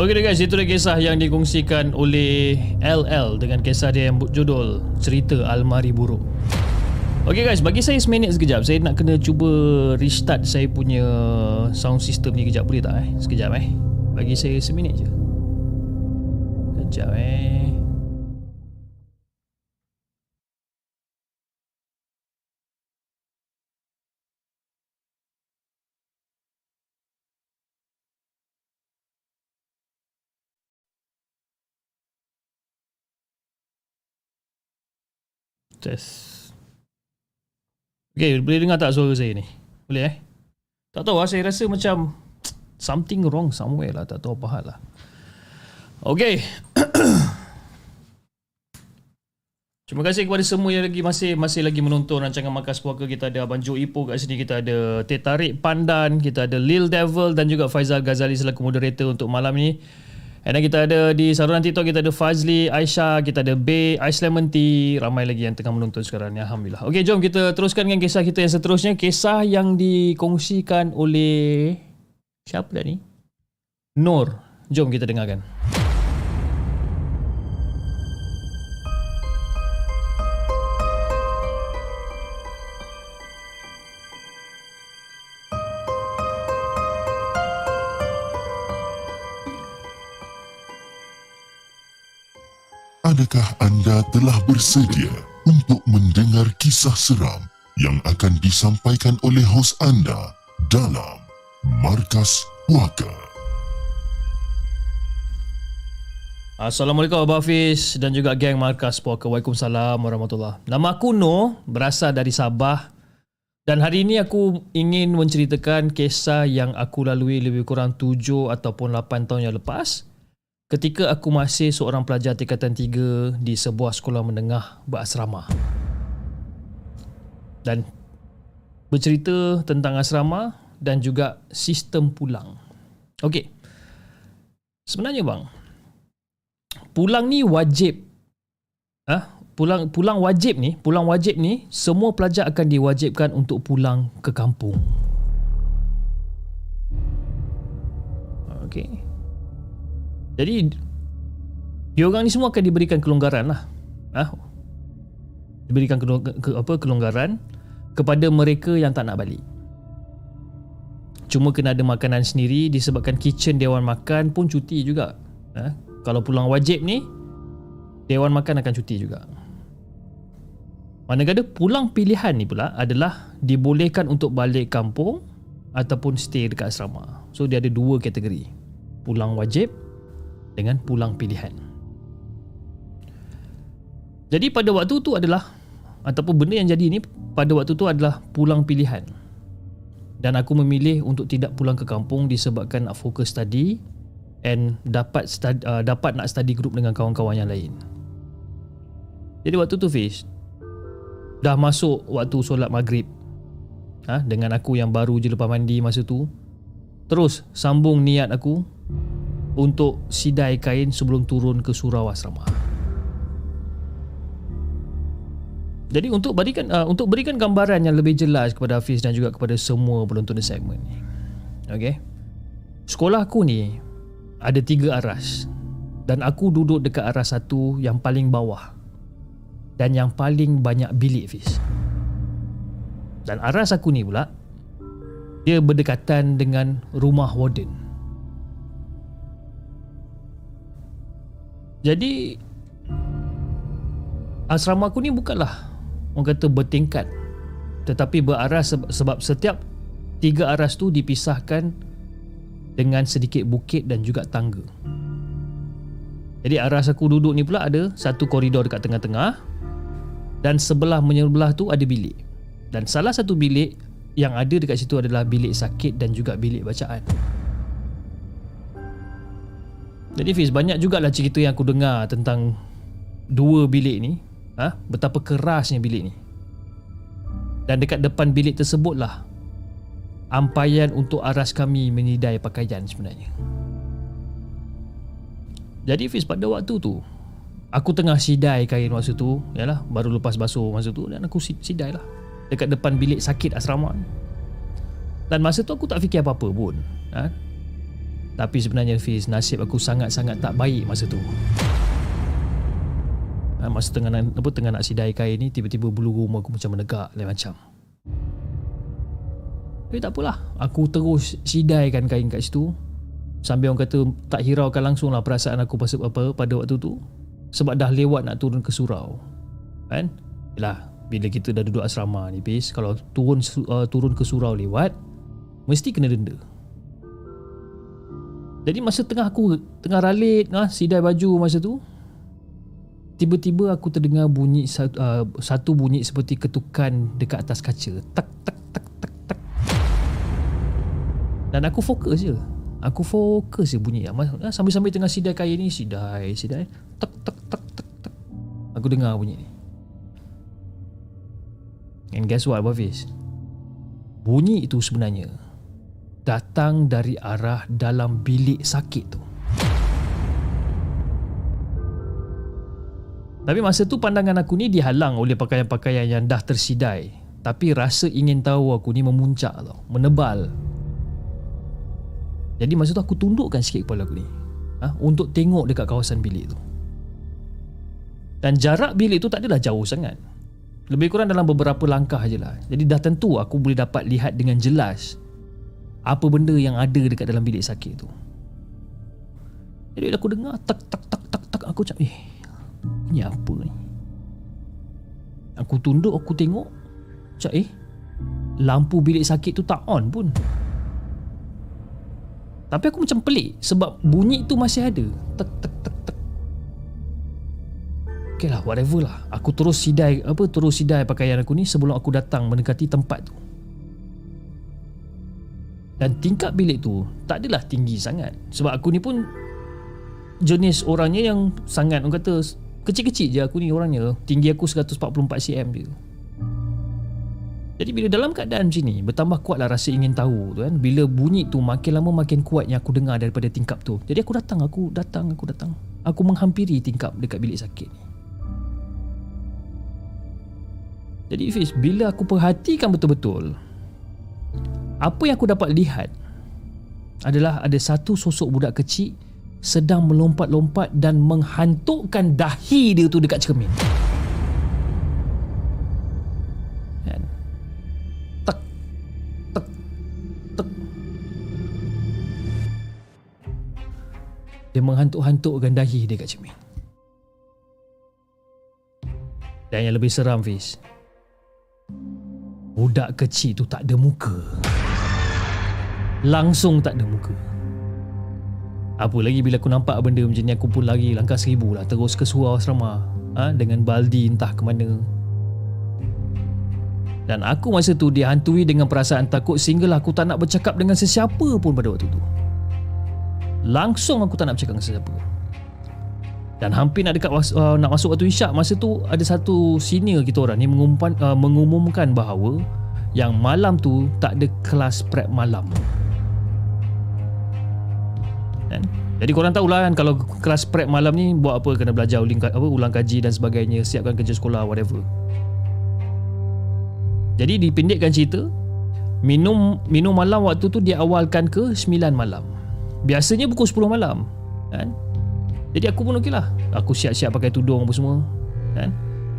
Okey guys, itu dia kisah yang dikongsikan oleh LL dengan kisah dia yang berjudul Cerita Almari Buruk. Okey guys, bagi saya seminit sekejap. Saya nak kena cuba restart saya punya sound system ni kejap boleh tak eh? Sekejap eh. Bagi saya seminit je. Kejap eh. Test. Okay, boleh dengar tak suara saya ni? Boleh eh? Tak tahu lah, saya rasa macam something wrong somewhere lah. Tak tahu apa hal lah. Okay. Terima kasih kepada semua yang lagi masih masih lagi menonton rancangan Markas Puaka. Kita ada Abang Joe Ipoh kat sini. Kita ada Teh Tarik Pandan. Kita ada Lil Devil dan juga Faizal Ghazali selaku moderator untuk malam ni. And then kita ada di saluran TikTok kita ada Fazli, Aisyah, kita ada Bay, Ice Lemon Tea, ramai lagi yang tengah menonton sekarang ni alhamdulillah. Okey, jom kita teruskan dengan kisah kita yang seterusnya, kisah yang dikongsikan oleh siapa dah ni? Nur. Jom kita dengarkan. Adakah anda telah bersedia untuk mendengar kisah seram yang akan disampaikan oleh hos anda dalam Markas Puaka. Assalamualaikum Abah Hafiz dan juga geng Markas Puaka. Waalaikumsalam warahmatullahi Nama aku Noh, berasal dari Sabah dan hari ini aku ingin menceritakan kisah yang aku lalui lebih kurang 7 ataupun 8 tahun yang lepas ketika aku masih seorang pelajar tingkatan 3 di sebuah sekolah menengah berasrama. Dan bercerita tentang asrama dan juga sistem pulang. Okey. Sebenarnya bang, pulang ni wajib. Ah, pulang pulang wajib ni, pulang wajib ni semua pelajar akan diwajibkan untuk pulang ke kampung. Okey. Jadi diorang ni semua akan diberikan kelonggaran lah. Ha? Diberikan kelong, ke, apa kelonggaran kepada mereka yang tak nak balik. Cuma kena ada makanan sendiri disebabkan kitchen Dewan Makan pun cuti juga. Ha? Kalau pulang wajib ni Dewan Makan akan cuti juga. Manakala pulang pilihan ni pula adalah dibolehkan untuk balik kampung ataupun stay dekat asrama. So dia ada dua kategori. Pulang wajib dengan pulang pilihan. Jadi pada waktu tu adalah ataupun benda yang jadi ni pada waktu tu adalah pulang pilihan. Dan aku memilih untuk tidak pulang ke kampung disebabkan nak fokus study and dapat study, uh, dapat nak study group dengan kawan-kawan yang lain. Jadi waktu tu Fish dah masuk waktu solat maghrib. Ha, dengan aku yang baru je lepas mandi masa tu. Terus sambung niat aku untuk sidai kain sebelum turun ke surau asrama. Jadi untuk berikan uh, untuk berikan gambaran yang lebih jelas kepada Hafiz dan juga kepada semua penonton di segmen ni. Okey. Sekolah aku ni ada tiga aras dan aku duduk dekat aras satu yang paling bawah dan yang paling banyak bilik Hafiz. Dan aras aku ni pula dia berdekatan dengan rumah warden. Jadi asrama aku ni bukanlah orang kata bertingkat tetapi beraras sebab setiap tiga aras tu dipisahkan dengan sedikit bukit dan juga tangga. Jadi aras aku duduk ni pula ada satu koridor dekat tengah-tengah dan sebelah menyebelah tu ada bilik. Dan salah satu bilik yang ada dekat situ adalah bilik sakit dan juga bilik bacaan. Jadi Fiz banyak jugalah cerita yang aku dengar tentang dua bilik ni ha? Betapa kerasnya bilik ni Dan dekat depan bilik tersebutlah Ampayan untuk aras kami menidai pakaian sebenarnya Jadi Fiz pada waktu tu Aku tengah sidai kain masa tu Yalah baru lepas basuh masa tu Dan aku sidai lah Dekat depan bilik sakit asrama Dan masa tu aku tak fikir apa-apa pun ha? Tapi sebenarnya Fiz Nasib aku sangat-sangat tak baik masa tu. Ha, Masa tengah nak, apa, tengah nak sidai kain ni Tiba-tiba bulu rumah aku macam menegak lain macam. Tapi tak apalah. Aku terus sidaikan kain kat situ. Sambil orang kata Tak hiraukan langsung lah perasaan aku pasal apa pada waktu tu. Sebab dah lewat nak turun ke surau. Kan? Yelah Bila kita dah duduk asrama ni Fiz Kalau turun uh, turun ke surau lewat Mesti kena denda jadi masa tengah aku tengah ralit ah sidai baju masa tu tiba-tiba aku terdengar bunyi satu, uh, satu bunyi seperti ketukan dekat atas kaca. Tak tak tak tak tak. Dan aku fokus je. Aku fokus je bunyi ah, sambil-sambil tengah sidai kain ni sidai sidai tak tak tak tak tak. Aku dengar bunyi ni. And guess what, Bafiz? Bunyi itu sebenarnya datang dari arah dalam bilik sakit tu. Tapi masa tu pandangan aku ni dihalang oleh pakaian-pakaian yang dah tersidai. Tapi rasa ingin tahu aku ni memuncak tau, menebal. Jadi masa tu aku tundukkan sikit kepala aku ni. Ha, untuk tengok dekat kawasan bilik tu. Dan jarak bilik tu tak adalah jauh sangat. Lebih kurang dalam beberapa langkah je lah. Jadi dah tentu aku boleh dapat lihat dengan jelas apa benda yang ada dekat dalam bilik sakit tu. Jadi aku dengar tak tak tak tak tak aku cakap eh ini apa ni? Aku tunduk, aku tengok. Cak eh, lampu bilik sakit tu tak on pun. Tapi aku macam pelik sebab bunyi tu masih ada. Tek tek tek tek. Okay lah, whatever lah. Aku terus sidai apa terus sidai pakaian aku ni sebelum aku datang mendekati tempat tu. Dan tingkap bilik tu tak adalah tinggi sangat. Sebab aku ni pun jenis orangnya yang sangat orang kata kecil-kecil je aku ni orangnya. Tinggi aku 144 cm je. Jadi bila dalam keadaan macam ni Bertambah kuatlah rasa ingin tahu tu kan Bila bunyi tu makin lama makin kuat yang aku dengar daripada tingkap tu Jadi aku datang, aku datang, aku datang Aku menghampiri tingkap dekat bilik sakit ni Jadi Fiz, bila aku perhatikan betul-betul Apa yang aku dapat lihat Adalah ada satu sosok budak kecil Sedang melompat-lompat dan menghantukkan dahi dia tu dekat cermin. Kan? tek tek tek. Dia menghantuk-hantukkan dahi dia kat cermin. Dan yang lebih seram Fiz budak kecil tu tak ada muka langsung tak ada muka apa lagi bila aku nampak benda macam ni aku pun lari langkah seribu lah terus ke surau asrama ha? dengan baldi entah ke mana dan aku masa tu dihantui dengan perasaan takut sehinggalah aku tak nak bercakap dengan sesiapa pun pada waktu tu. Langsung aku tak nak bercakap dengan sesiapa. Dan hampir nak dekat uh, nak masuk waktu isyak masa tu ada satu senior kita orang ni mengumumkan uh, mengumumkan bahawa yang malam tu tak ada kelas prep malam. Kan? Jadi korang tahulah kan kalau kelas prep malam ni buat apa kena belajar ulang, apa, ulang kaji dan sebagainya siapkan kerja sekolah whatever. Jadi dipendekkan cerita Minum minum malam waktu tu dia awalkan ke 9 malam Biasanya pukul 10 malam kan? Jadi aku pun okey lah Aku siap-siap pakai tudung apa semua kan?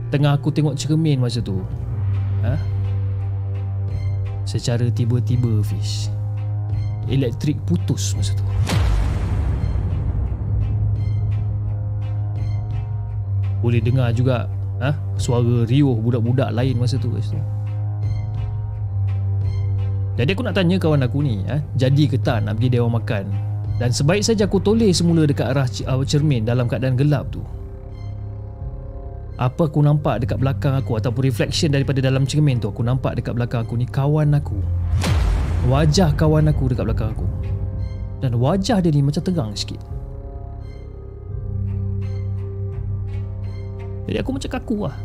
Tengah aku tengok cermin masa tu ha? Secara tiba-tiba Fish Elektrik putus masa tu Boleh dengar juga ha? Suara riuh budak-budak lain masa tu tu jadi aku nak tanya kawan aku ni eh, Jadi ke tak nak pergi dewan makan? Dan sebaik saja aku toleh semula dekat arah cermin dalam keadaan gelap tu. Apa aku nampak dekat belakang aku Ataupun reflection daripada dalam cermin tu Aku nampak dekat belakang aku ni kawan aku. Wajah kawan aku dekat belakang aku. Dan wajah dia ni macam tegang sikit Jadi aku macam kaku lah.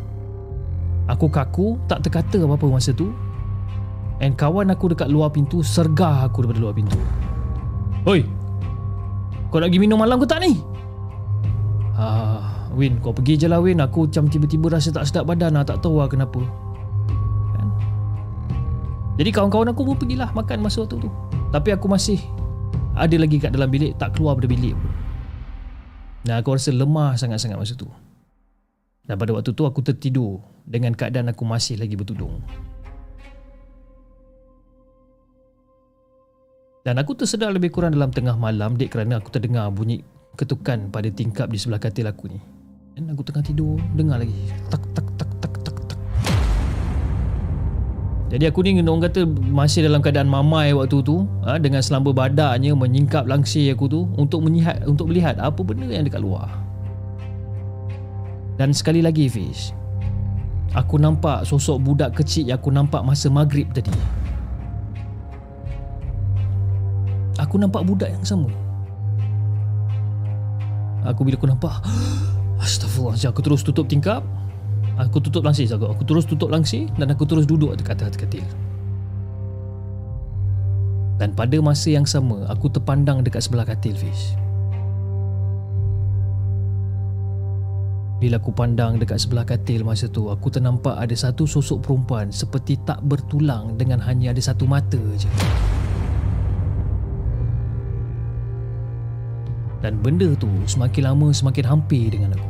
Aku kaku tak terkata apa-apa masa tu. And kawan aku dekat luar pintu Sergah aku daripada luar pintu. Oi Kau nak pergi minum malam ke tak ni? Ah, Win kau pergi je lah Win. Aku macam tiba-tiba rasa tak sedap badan lah. Tak tahu lah kenapa. Kan? Jadi kawan-kawan aku pun pergilah makan masa waktu tu. Tapi aku masih Ada lagi kat dalam bilik Tak keluar dari bilik pun. Dan aku rasa lemah sangat-sangat masa tu Dan pada waktu tu aku tertidur Dengan keadaan aku masih lagi bertudung Dan aku tersedar lebih kurang dalam tengah malam dek kerana aku terdengar bunyi ketukan pada tingkap di sebelah katil aku ni. Dan aku tengah tidur, dengar lagi. Tak tak tak tak tak tak. Jadi aku ni orang kata masih dalam keadaan mamai waktu tu ha, dengan selamba badaknya menyingkap langsir aku tu untuk melihat untuk melihat apa benda yang dekat luar. Dan sekali lagi Fish Aku nampak sosok budak kecil yang aku nampak masa maghrib tadi. Aku nampak budak yang sama. Aku bila aku nampak Astaghfirullahaladzim Aku terus tutup tingkap. Aku tutup langsir aku. aku terus tutup langsir Dan aku terus duduk dekat atas katil. Dan pada masa yang sama Aku terpandang dekat sebelah katil Fish Bila aku pandang dekat sebelah katil masa tu Aku ternampak ada satu sosok perempuan Seperti tak bertulang Dengan hanya ada satu mata je Dan benda tu semakin lama semakin hampir dengan aku.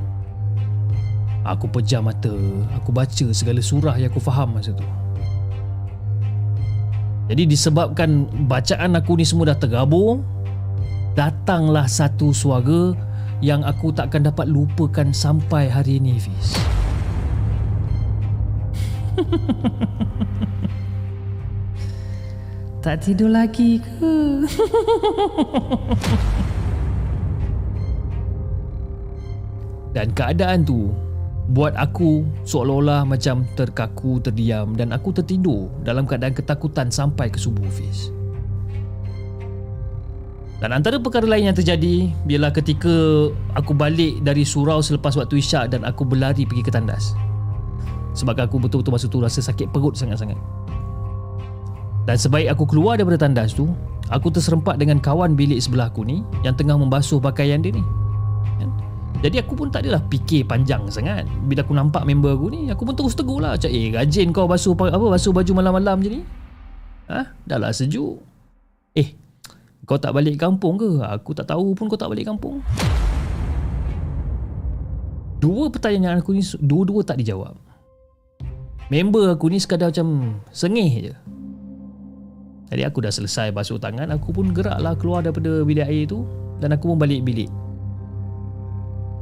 Aku pejam mata, aku baca segala surah yang aku faham masa tu. Jadi disebabkan bacaan aku ni semua dah tergabung, datanglah satu suara yang aku takkan dapat lupakan sampai hari ini, Fiz. tak tidur lagi ke? Dan keadaan tu buat aku seolah-olah macam terkaku, terdiam dan aku tertidur dalam keadaan ketakutan sampai ke subuh Fiz. Dan antara perkara lain yang terjadi Biarlah ketika aku balik dari surau selepas waktu isyak Dan aku berlari pergi ke tandas. Sebab aku betul-betul masa tu rasa sakit perut sangat-sangat. Dan sebaik aku keluar daripada tandas tu Aku terserempak dengan kawan bilik sebelah aku ni Yang tengah membasuh pakaian dia ni. Kan? Jadi aku pun tak adalah fikir panjang sangat. Bila aku nampak member aku ni Aku pun terus tegur lah. Macam eh rajin kau basuh, apa, basuh baju malam-malam je ni. Ha? Dah lah sejuk kau tak balik kampung ke? Aku tak tahu pun kau tak balik kampung. Dua pertanyaan aku ni dua-dua tak dijawab. Member aku ni sekadar macam sengih je. Jadi aku dah selesai basuh tangan, aku pun geraklah keluar daripada bilik air tu dan aku pun balik bilik.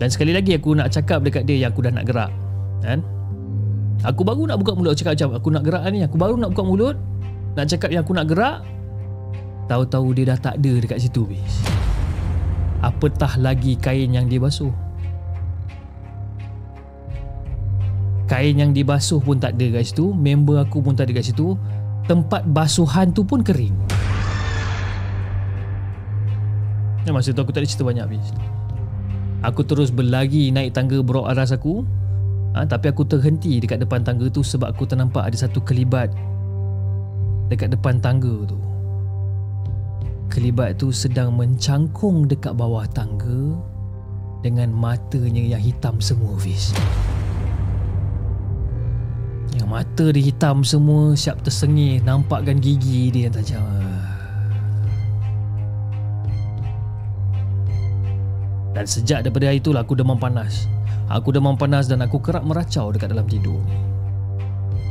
Dan sekali lagi aku nak cakap dekat dia yang aku dah nak gerak. Kan? Aku baru nak buka mulut cakap macam aku nak gerak ni, aku baru nak buka mulut nak cakap yang aku nak gerak Tahu-tahu dia dah tak ada dekat situ bis. Apatah lagi kain yang dia basuh. Kain yang dibasuh pun tak ada kat situ, member aku pun tak ada kat situ. Tempat basuhan tu pun kering. Ya, masa tu aku tak ada cerita banyak bis. Aku terus berlari naik tangga berok aras aku. Ha, tapi aku terhenti dekat depan tangga tu sebab aku ternampak ada satu kelibat dekat depan tangga tu. Kelibat tu sedang mencangkung dekat bawah tangga dengan matanya yang hitam semua Fiz. Yang mata dia hitam semua siap tersengih nampakkan gigi dia yang tajam. Dan sejak daripada hari itulah aku demam panas. Aku demam panas dan aku kerap meracau dekat dalam tidur.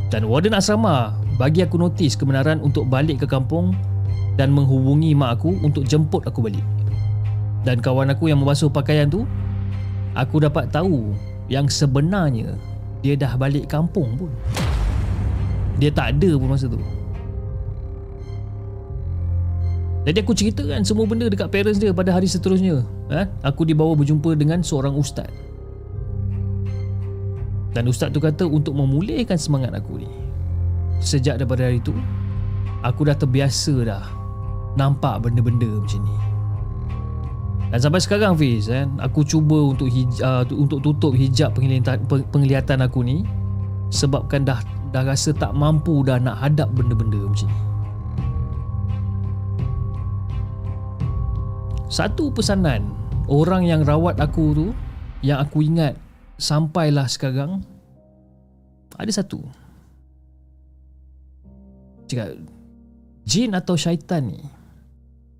Dan warden asrama bagi aku notis kebenaran untuk balik ke kampung dan menghubungi mak aku untuk jemput aku balik. Dan kawan aku yang membasuh pakaian tu, aku dapat tahu yang sebenarnya dia dah balik kampung pun. Dia tak ada pun masa tu. Jadi aku ceritakan semua benda dekat parents dia pada hari seterusnya. Eh? Aku dibawa berjumpa dengan seorang ustaz. Dan ustaz tu kata untuk memulihkan semangat aku ni. Sejak daripada hari tu, aku dah terbiasa dah nampak benda-benda macam ni. Dan sampai sekarang Fiz kan, aku cuba untuk hij- uh, untuk tutup hijab penglihatan, penglihatan aku ni sebabkan dah dah rasa tak mampu dah nak hadap benda-benda macam ni. Satu pesanan orang yang rawat aku tu yang aku ingat sampailah sekarang ada satu. Cakap jin atau syaitan ni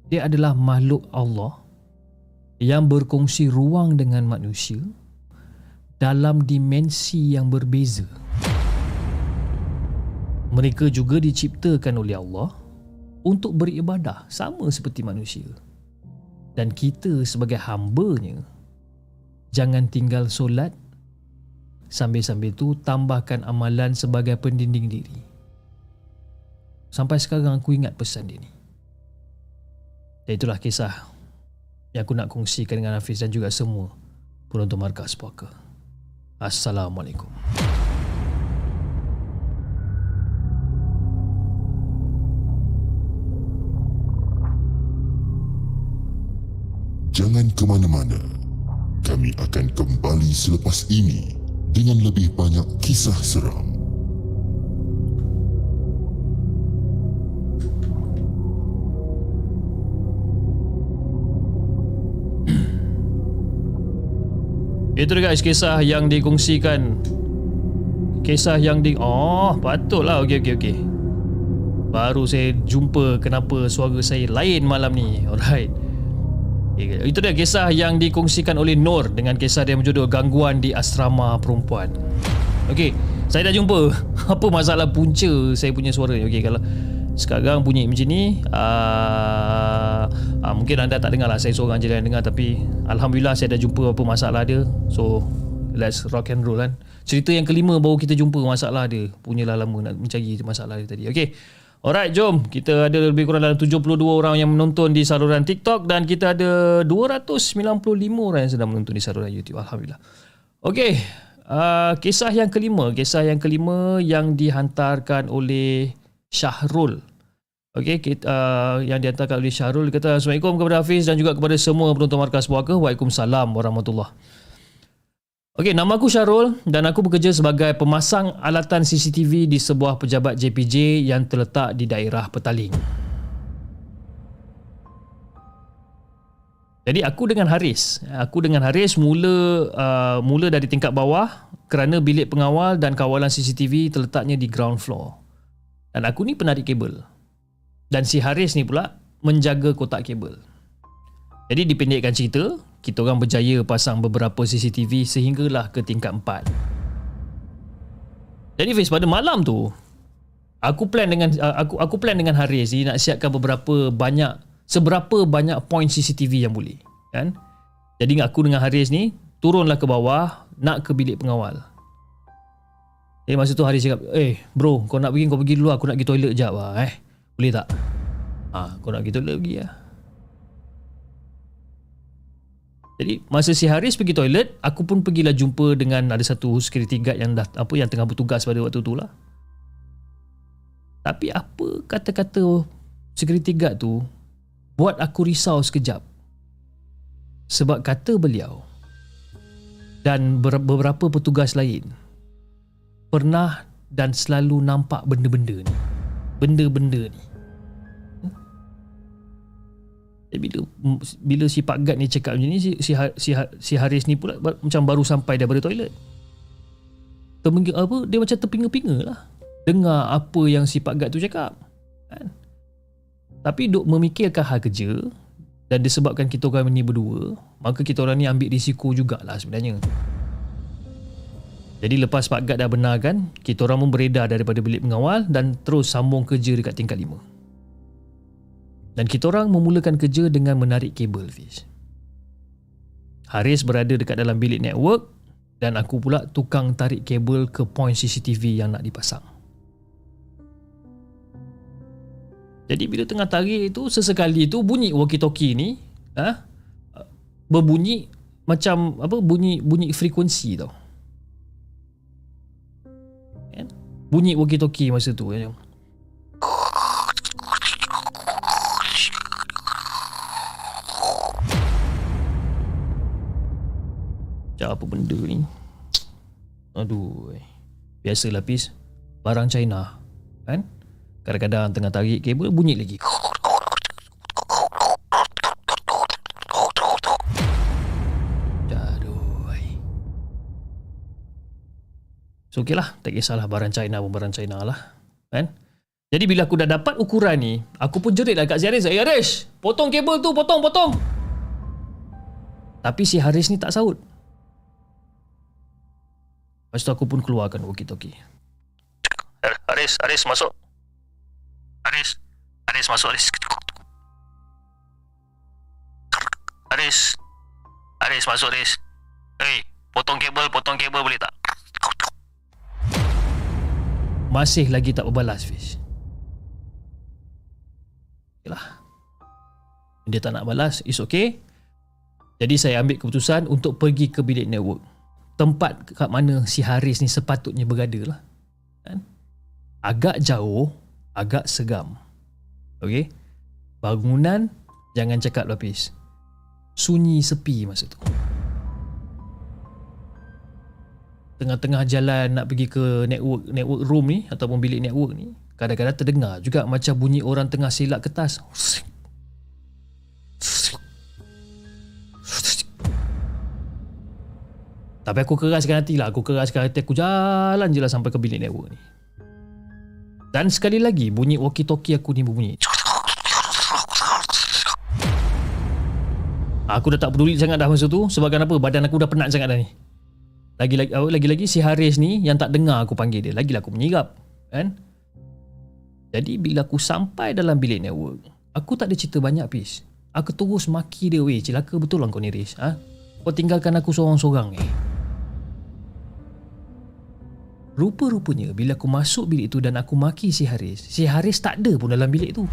dia adalah makhluk Allah yang berkongsi ruang dengan manusia dalam dimensi yang berbeza. Mereka juga diciptakan oleh Allah untuk beribadah sama seperti manusia. Dan kita sebagai hambanya jangan tinggal solat sambil-sambil tu tambahkan amalan sebagai pendinding diri. Sampai sekarang aku ingat pesan dia ni. Dan itulah kisah yang aku nak kongsikan dengan Hafiz dan juga semua penonton Markas Puaka. Assalamualaikum. Jangan ke mana-mana. Kami akan kembali selepas ini dengan lebih banyak kisah seram. Itu guys kisah yang dikongsikan. Kisah yang di Oh, patutlah. Okey okey okey. Baru saya jumpa kenapa suara saya lain malam ni. Alright. Itu dia kisah yang dikongsikan oleh Nur dengan kisah dia berjudul Gangguan di Asrama Perempuan. Okey, saya dah jumpa apa masalah punca saya punya suara. Okey, kalau sekarang bunyi macam ni uh, uh, mungkin anda tak dengar lah saya seorang je yang dengar tapi Alhamdulillah saya dah jumpa apa masalah dia so let's rock and roll kan. Cerita yang kelima baru kita jumpa masalah dia. Punyalah lama nak mencari masalah dia tadi. Okay. Alright, jom. Kita ada lebih kurang dalam 72 orang yang menonton di saluran TikTok dan kita ada 295 orang yang sedang menonton di saluran YouTube. Alhamdulillah. Okay. Uh, kisah yang kelima. Kisah yang kelima yang dihantarkan oleh Syahrul. Okay, kita, uh, yang dihantarkan oleh Syahrul. Kata, Assalamualaikum kepada Hafiz dan juga kepada semua penonton Markas Puaka. Waalaikumsalam warahmatullahi Okey, nama aku Syarul dan aku bekerja sebagai pemasang alatan CCTV di sebuah pejabat JPJ yang terletak di daerah Petaling. Jadi aku dengan Haris, aku dengan Haris mula uh, mula dari tingkat bawah kerana bilik pengawal dan kawalan CCTV terletaknya di ground floor. Dan aku ni penarik kabel. Dan si Haris ni pula menjaga kotak kabel. Jadi dipendekkan cerita, kita orang berjaya pasang beberapa CCTV sehinggalah ke tingkat 4. Jadi Fiz pada malam tu aku plan dengan uh, aku aku plan dengan Haris ni nak siapkan beberapa banyak seberapa banyak point CCTV yang boleh kan. Jadi aku dengan Haris ni turunlah ke bawah nak ke bilik pengawal. Jadi masa tu Haris cakap, "Eh, bro, kau nak pergi kau pergi dulu aku nak pergi toilet jap lah, eh. Boleh tak?" Ah, kau nak pergi toilet pergi lah. Jadi masa si Haris pergi toilet, aku pun pergilah jumpa dengan ada satu security guard yang dah apa yang tengah bertugas pada waktu tu lah. Tapi apa kata-kata security guard tu buat aku risau sekejap. Sebab kata beliau dan beberapa petugas lain pernah dan selalu nampak benda-benda ni. Benda-benda ni. jadi bila bila si Pak Gad ni cakap macam ni si si, si, si Haris ni pula macam baru sampai daripada toilet. Terminggu apa dia macam terpinga-pinga lah dengar apa yang si Pak Gad tu cakap. Kan? Tapi duk memikirkan hal kerja dan disebabkan kita orang ni berdua, maka kita orang ni ambil risiko jugalah sebenarnya. Jadi lepas Pak Gad dah benarkan, kita orang pun beredar daripada bilik pengawal dan terus sambung kerja dekat tingkat 5. Dan kita orang memulakan kerja dengan menarik kabel fish. Haris berada dekat dalam bilik network dan aku pula tukang tarik kabel ke point CCTV yang nak dipasang. Jadi bila tengah tarik itu sesekali itu bunyi walkie-talkie ni ha, berbunyi macam apa bunyi bunyi frekuensi tau. Bunyi walkie-talkie masa tu. Macam apa benda ni? Aduh Biasa lapis Barang China Kan? Kadang-kadang tengah tarik kabel Bunyi lagi So okey lah Tak kisahlah barang China pun barang China lah Kan Jadi bila aku dah dapat ukuran ni Aku pun jerit lah kat si Haris Eh Haris Potong kabel tu Potong potong Tapi si Haris ni tak saut Lepas tu aku pun keluarkan walkie-talkie. Aris, Aris masuk. Aris, Aris masuk Aris. Aris, Aris masuk Aris. Hei, potong kabel, potong kabel boleh tak? Masih lagi tak berbalas Fish. Yalah. Dia tak nak balas, it's okay. Jadi saya ambil keputusan untuk pergi ke bilik network tempat kat mana si Haris ni sepatutnya berada lah. Kan? Agak jauh, agak segam. Okey? Bangunan, jangan cakap lapis. Sunyi sepi masa tu. Tengah-tengah jalan nak pergi ke network network room ni ataupun bilik network ni, kadang-kadang terdengar juga macam bunyi orang tengah silap kertas. Tapi aku keraskan hati lah. Aku keraskan hati. Aku jalan je lah sampai ke bilik network ni. Dan sekali lagi, bunyi walkie-talkie aku ni berbunyi. Aku dah tak peduli sangat dah masa tu. Sebab apa? Badan aku dah penat sangat dah ni. Lagi-lagi, lagi-lagi si Haris ni yang tak dengar aku panggil dia. Lagi-lagi aku menyirap. Kan? Jadi bila aku sampai dalam bilik network, aku tak ada cerita banyak pis. Aku terus maki dia, weh, celaka betul lah kau ni Riz. Ha? Kau tinggalkan aku seorang-seorang ni. Eh? Rupa-rupanya bila aku masuk bilik tu dan aku maki si Haris, si Haris tak ada pun dalam bilik tu.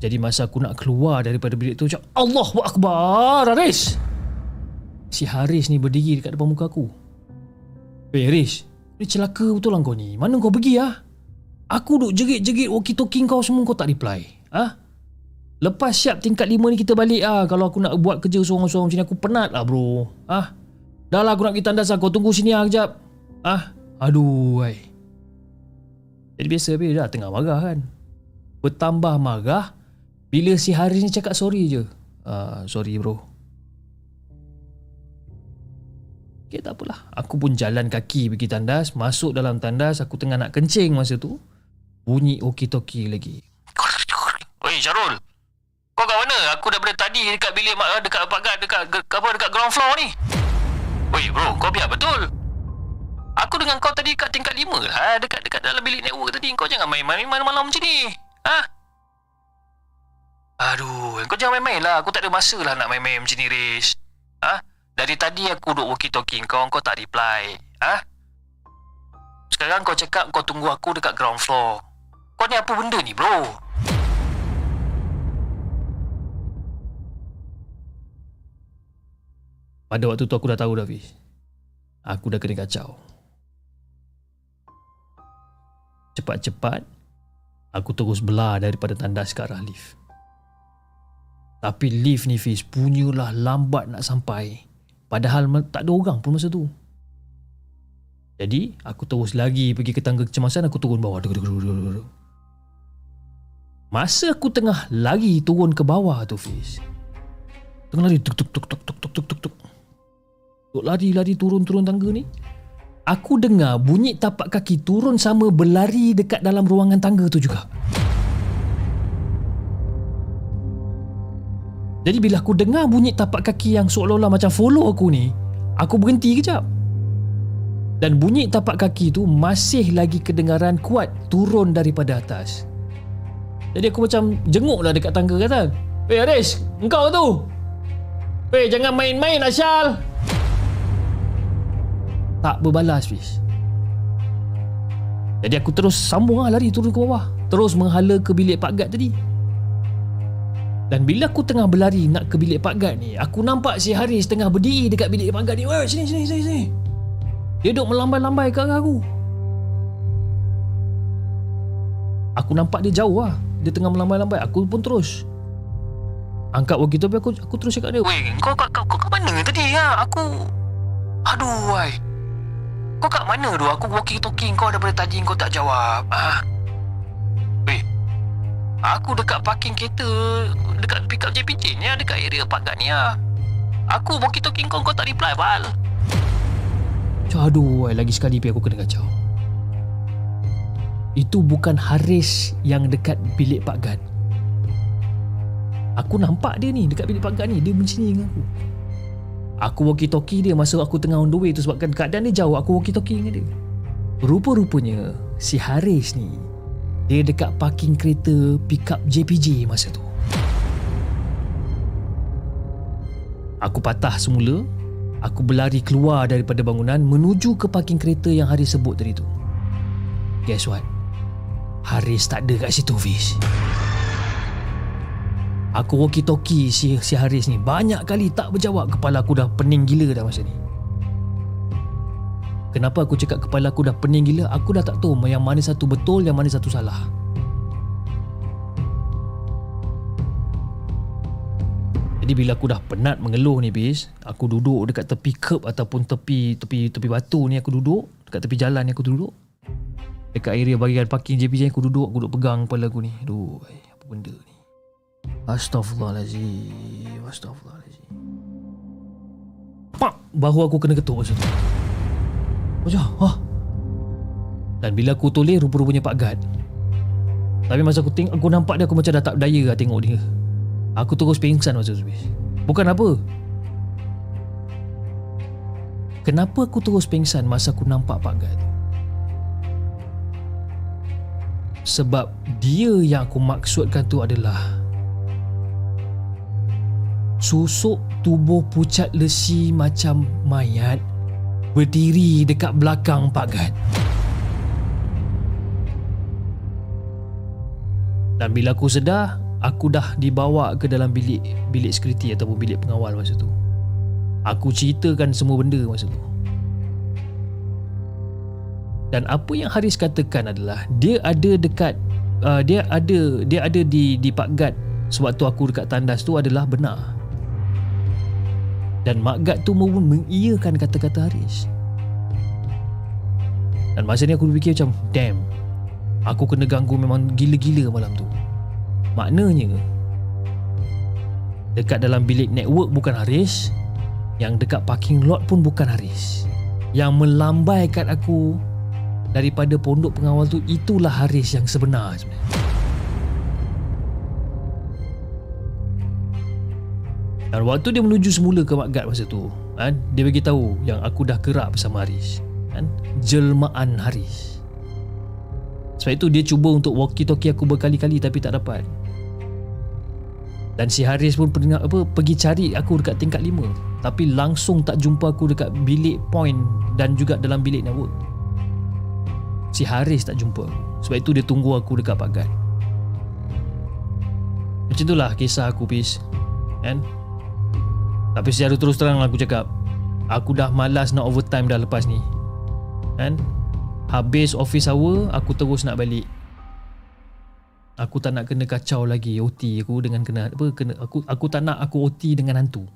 Jadi masa aku nak keluar daripada bilik tu, cakap, Allahu Akbar, Haris! Si Haris ni berdiri dekat depan muka aku. Eh Haris, ni celaka betul lah kau ni. Mana kau pergi ah? Aku duk jerit-jerit walkie-talkie kau semua kau tak reply. Ah? Lepas siap tingkat lima ni kita balik ah. Kalau aku nak buat kerja seorang-seorang macam ni aku penat lah bro. Ah? Dah lah aku nak pergi tandas lah. Kau tunggu sini lah kejap. Ah, aduh, ay. Jadi biasa bila dah tengah marah kan. Bertambah marah bila si Haris ni cakap sorry je. Ah, sorry bro. Okay, tak apalah. Aku pun jalan kaki pergi tandas. Masuk dalam tandas. Aku tengah nak kencing masa tu. Bunyi oki-toki lagi. Oi, Syarul. Kau kat mana? Aku dah berada tadi dekat bilik dekat dekat dekat, dekat apa dekat ground floor ni. Oi bro, kau biar betul. Aku dengan kau tadi kat tingkat lima lah. Dekat dekat dalam bilik network tadi. Kau jangan main-main malam-malam macam ni. Ha? Aduh, kau jangan main-main lah. Aku tak ada masa lah nak main-main macam ni, Riz. Ha? Dari tadi aku duk walkie-talkie kau, kau tak reply. Ha? Sekarang kau cakap kau tunggu aku dekat ground floor. Kau ni apa benda ni, bro? Pada waktu tu aku dah tahu dah Fiz Aku dah kena kacau Cepat-cepat Aku terus belah daripada tandas ke arah lift Tapi lift ni Fiz punyalah lambat nak sampai Padahal tak ada orang pun masa tu. Jadi aku terus lagi pergi ke tangga kecemasan Aku turun bawah. Masa aku tengah lagi turun ke bawah tu Fiz. Tengah lari tuk tuk tuk tuk tuk tuk tuk tuk tuk. Duk lari-lari turun-turun tangga ni. Aku dengar bunyi tapak kaki turun sama berlari dekat dalam ruangan tangga tu juga Jadi bila aku dengar bunyi tapak kaki yang seolah-olah macam follow aku ni Aku berhenti kejap. Dan bunyi tapak kaki tu masih lagi kedengaran kuat turun daripada atas. Jadi aku macam jenguk lah dekat tangga kata Weh Aris, engkau tu? Weh jangan main-main Asyal. Tak berbalas Fiz. Jadi aku terus sambung lah lari turun ke bawah. Terus menghala ke bilik Pak Gad tadi dan bila aku tengah berlari nak ke bilik Pak Gad ni aku nampak si Haris tengah berdiri dekat bilik Pak Gad ni. Weh sini sini sini sini. Dia duduk melambai-lambai ke arah aku. Aku nampak dia jauh lah. Dia tengah melambai-lambai. Aku pun terus. Angkat walkie talkie aku aku terus cakap dia weh kau kau kau, kau, kau mana tadi ya? Aku aduh wai. Kau kat mana tu? Aku walking talking kau daripada tadi kau tak jawab. Ha? Aku dekat parking kereta dekat pick up JPJ ni dekat area Gad ni ah. Aku walking talking kau kau tak reply bal. Aduh, lagi sekali pi aku kena kacau. Itu bukan Haris yang dekat bilik Pak Gad. Aku nampak dia ni dekat bilik Pak Gad ni. Dia macam ni dengan aku. Aku walkie-talkie dia masa aku tengah on the way tu sebabkan keadaan dia jauh aku walkie-talkie dengan dia. Rupa-rupanya si Haris ni dia dekat parking kereta pick up JPJ masa tu. Aku patah semula. Aku berlari keluar daripada bangunan menuju ke parking kereta yang Haris sebut tadi tu. Guess what? Haris tak ada kat situ, Fish. Aku walkie-talkie si, si Haris ni Banyak kali tak berjawab Kepala aku dah pening gila dah masa ni Kenapa aku cakap kepala aku dah pening gila? Aku dah tak tahu yang mana satu betul Yang mana satu salah. Jadi bila aku dah penat mengeluh ni bis Aku duduk dekat tepi curb Ataupun tepi tepi tepi batu ni aku duduk. Dekat tepi jalan ni aku duduk. Dekat area bagian parking JPJ aku duduk. Aku duduk pegang kepala aku ni. Aduh apa benda ni? Astaghfirullahaladzim Astaghfirullahaladzim. Pak Bahu aku kena ketuk masa tu Macam ha? Dan bila aku toleh rupa-rupanya Pak Gad. Tapi masa aku tengok Aku nampak dia aku macam dah tak berdaya lah tengok dia. Aku terus pingsan masa tu Bukan apa. Kenapa aku terus pingsan masa aku nampak Pak Gad? Sebab dia yang aku maksudkan tu adalah susuk tubuh pucat lesi macam mayat berdiri dekat belakang Pak Gad. Dan bila aku sedar, aku dah dibawa ke dalam bilik bilik security ataupun bilik pengawal masa tu. Aku ceritakan semua benda masa tu. Dan apa yang Haris katakan adalah dia ada dekat uh, dia ada dia ada di di Pak Gad sewaktu aku dekat tandas tu adalah benar. Dan Mak Gad tu pun mengiyakan kata-kata Haris. Dan masa ni aku berfikir macam Damn Aku kena ganggu memang gila-gila malam tu. Maknanya Dekat dalam bilik network bukan Haris Yang dekat parking lot pun bukan Haris. Yang melambaikan aku Daripada pondok pengawal tu Itulah Haris yang sebenar sebenarnya Dan waktu dia menuju semula ke Mak Gad masa tu kan, Dia beritahu yang aku dah kerap bersama Haris kan? Jelmaan Haris. Sebab itu dia cuba untuk walkie-talkie aku berkali-kali tapi tak dapat. Dan si Haris pun pernah, apa, pergi cari aku dekat tingkat 5 Tapi langsung tak jumpa aku dekat bilik point dan juga dalam bilik network Si Haris tak jumpa. Sebab itu dia tunggu aku dekat pagar Macam itulah kisah aku Pis Kan Tapi secara terus terang aku cakap Aku dah malas nak overtime dah lepas ni. Kan? Habis office hour aku terus nak balik. Aku tak nak kena kacau lagi OT aku dengan kena apa kena aku aku tak nak aku OT dengan hantu.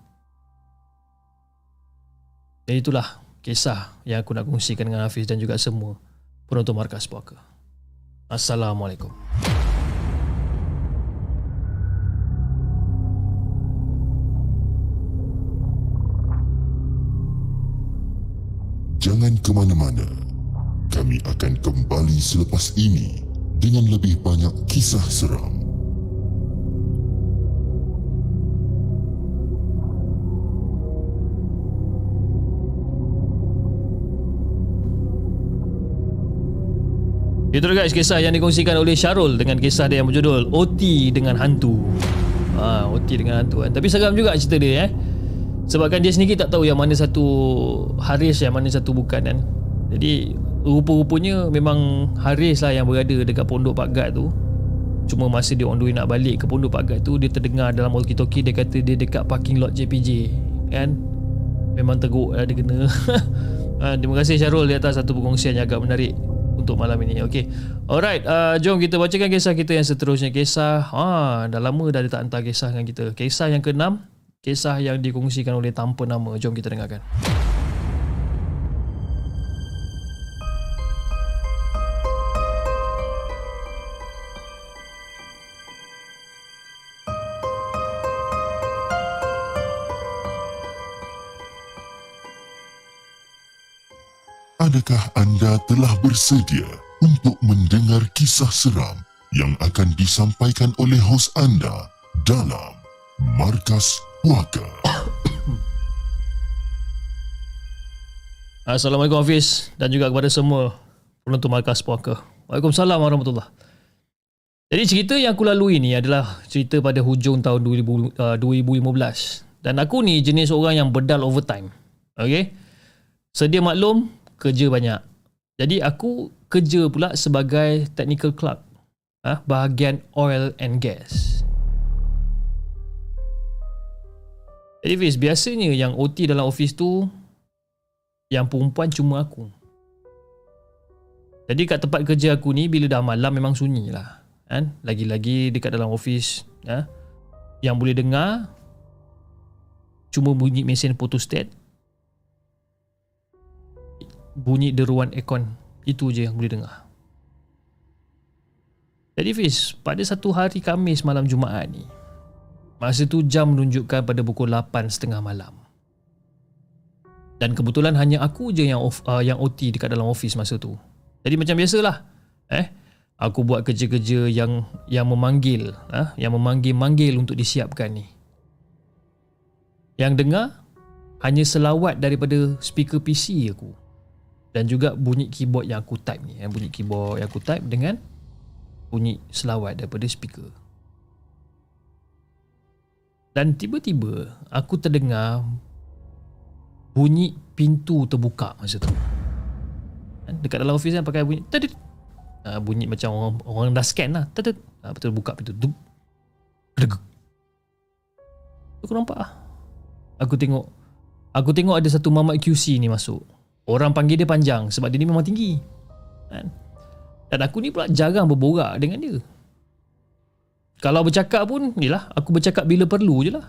Jadi itulah kisah yang aku nak kongsikan dengan Hafiz dan juga semua penonton markas puaka. Assalamualaikum ke mana-mana. Kami akan kembali selepas ini dengan lebih banyak kisah seram. Itu guys kisah yang dikongsikan oleh Syarul dengan kisah dia yang berjudul OT dengan hantu. Ah, ha, OT dengan hantu kan. Tapi seram juga cerita dia eh. Sebabkan dia sendiri tak tahu yang mana satu Haris yang mana satu bukan kan. Jadi rupa-rupanya memang Haris lah yang berada dekat pondok Pak Gad tu. Cuma masa dia on the way nak balik ke pondok Pak Gad tu dia terdengar dalam walkie-talkie dia kata dia dekat parking lot JPJ kan. Memang teruk lah dia kena. ha, terima kasih Syarul di atas satu perkongsian yang agak menarik untuk malam ini. Okey. Alright, uh, jom kita bacakan kisah kita yang seterusnya. Kisah, ah, dah lama dah dia tak hantar kisah dengan kita. Kisah yang keenam, kisah yang dikongsikan oleh tanpa nama. Jom kita dengarkan. Adakah anda telah bersedia untuk mendengar kisah seram yang akan disampaikan oleh hos anda dalam Markas Puaka? Assalamualaikum Hafiz dan juga kepada semua penonton Markas Puaka. Waalaikumsalam warahmatullahi Jadi cerita yang aku lalui ni adalah cerita pada hujung tahun 2000, uh, 2015 dan aku ni jenis orang yang bedal overtime. Okay? Sedia maklum, kerja banyak. Jadi aku kerja pula sebagai technical clerk. Ha, bahagian oil and gas. Fiz, biasanya yang OT dalam office tu yang perempuan cuma aku. Jadi kat tempat kerja aku ni bila dah malam memang sunyi lah. Kan? Lagi-lagi dekat dalam office ha? yang boleh dengar cuma bunyi mesin photostat bunyi deruan aircon itu je yang boleh dengar jadi Fiz pada satu hari Kamis malam Jumaat ni masa tu jam menunjukkan pada pukul 8.30 malam. Dan kebetulan hanya aku je yang off, uh, yang OT dekat dalam office masa tu. Jadi macam biasalah. Eh aku buat kerja-kerja yang yang memanggil ah yang memanggil-manggil untuk disiapkan ni. Yang dengar hanya selawat daripada speaker PC aku. Dan juga bunyi keyboard yang aku type ni. Yang bunyi keyboard yang aku type dengan bunyi selawat daripada speaker dan tiba-tiba aku terdengar bunyi pintu terbuka masa tu. Kan, Dekat dalam office kan pakai bunyi tadit. Uh, bunyi macam orang orang dah scan lah. Tadit. Uh, betul buka pintu. Kedeg. Aku nampak ah. Aku tengok Aku tengok ada satu mamat QC ni masuk. Orang panggil dia panjang sebab dia ni memang tinggi. Kan? Dan aku ni pula jarang berborak dengan dia. Kalau bercakap pun, yelah, aku bercakap bila perlu je lah.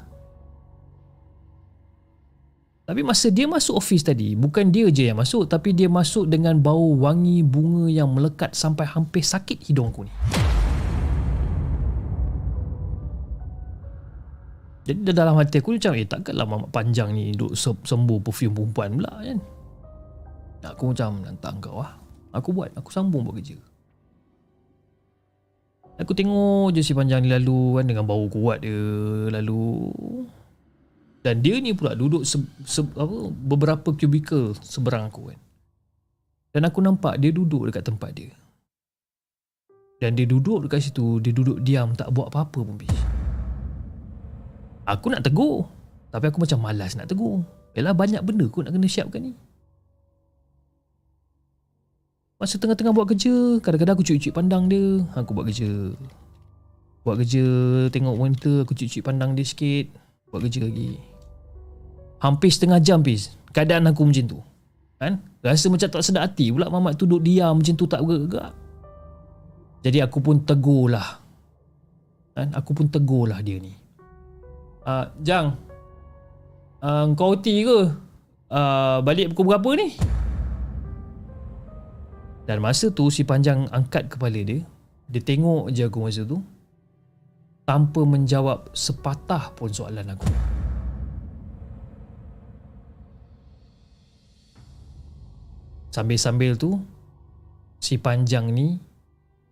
Tapi masa dia masuk office tadi, bukan dia je yang masuk, tapi dia masuk dengan bau wangi bunga yang melekat sampai hampir sakit hidung aku ni. Jadi dalam hati aku macam, eh takkanlah mamat panjang ni se- sembuh perfume perempuan pula kan. Aku macam, nantang kau lah. Aku buat, aku sambung buat kerja. Aku tengok je si panjang ni lalu kan dengan bau kuat dia lalu dan dia ni pula duduk se, se, apa, beberapa kubikel seberang aku kan. Dan aku nampak dia duduk dekat tempat dia. Dan dia duduk dekat situ, dia duduk diam tak buat apa-apa pun bis. Aku nak tegur. Tapi aku macam malas nak tegur. Yalah banyak benda aku nak kena siapkan ni. Masa tengah-tengah buat kerja, kadang-kadang aku cuci-cuci pandang dia. Aku buat kerja. Buat kerja, tengok monitor, aku cuci-cuci pandang dia sikit. Buat kerja lagi. Hampir setengah jam pis. Keadaan aku macam tu. Kan? Rasa macam tak sedap hati pula mamat tu duduk diam macam tu tak bergerak. Jadi aku pun tegur lah. Kan? Aku pun tegur lah dia ni. Uh, Jang. Uh, kau ke? Uh, balik pukul berapa ni? Dan masa tu si panjang angkat kepala dia. Dia tengok je aku masa tu. Tanpa menjawab sepatah pun soalan aku. Sambil-sambil tu si panjang ni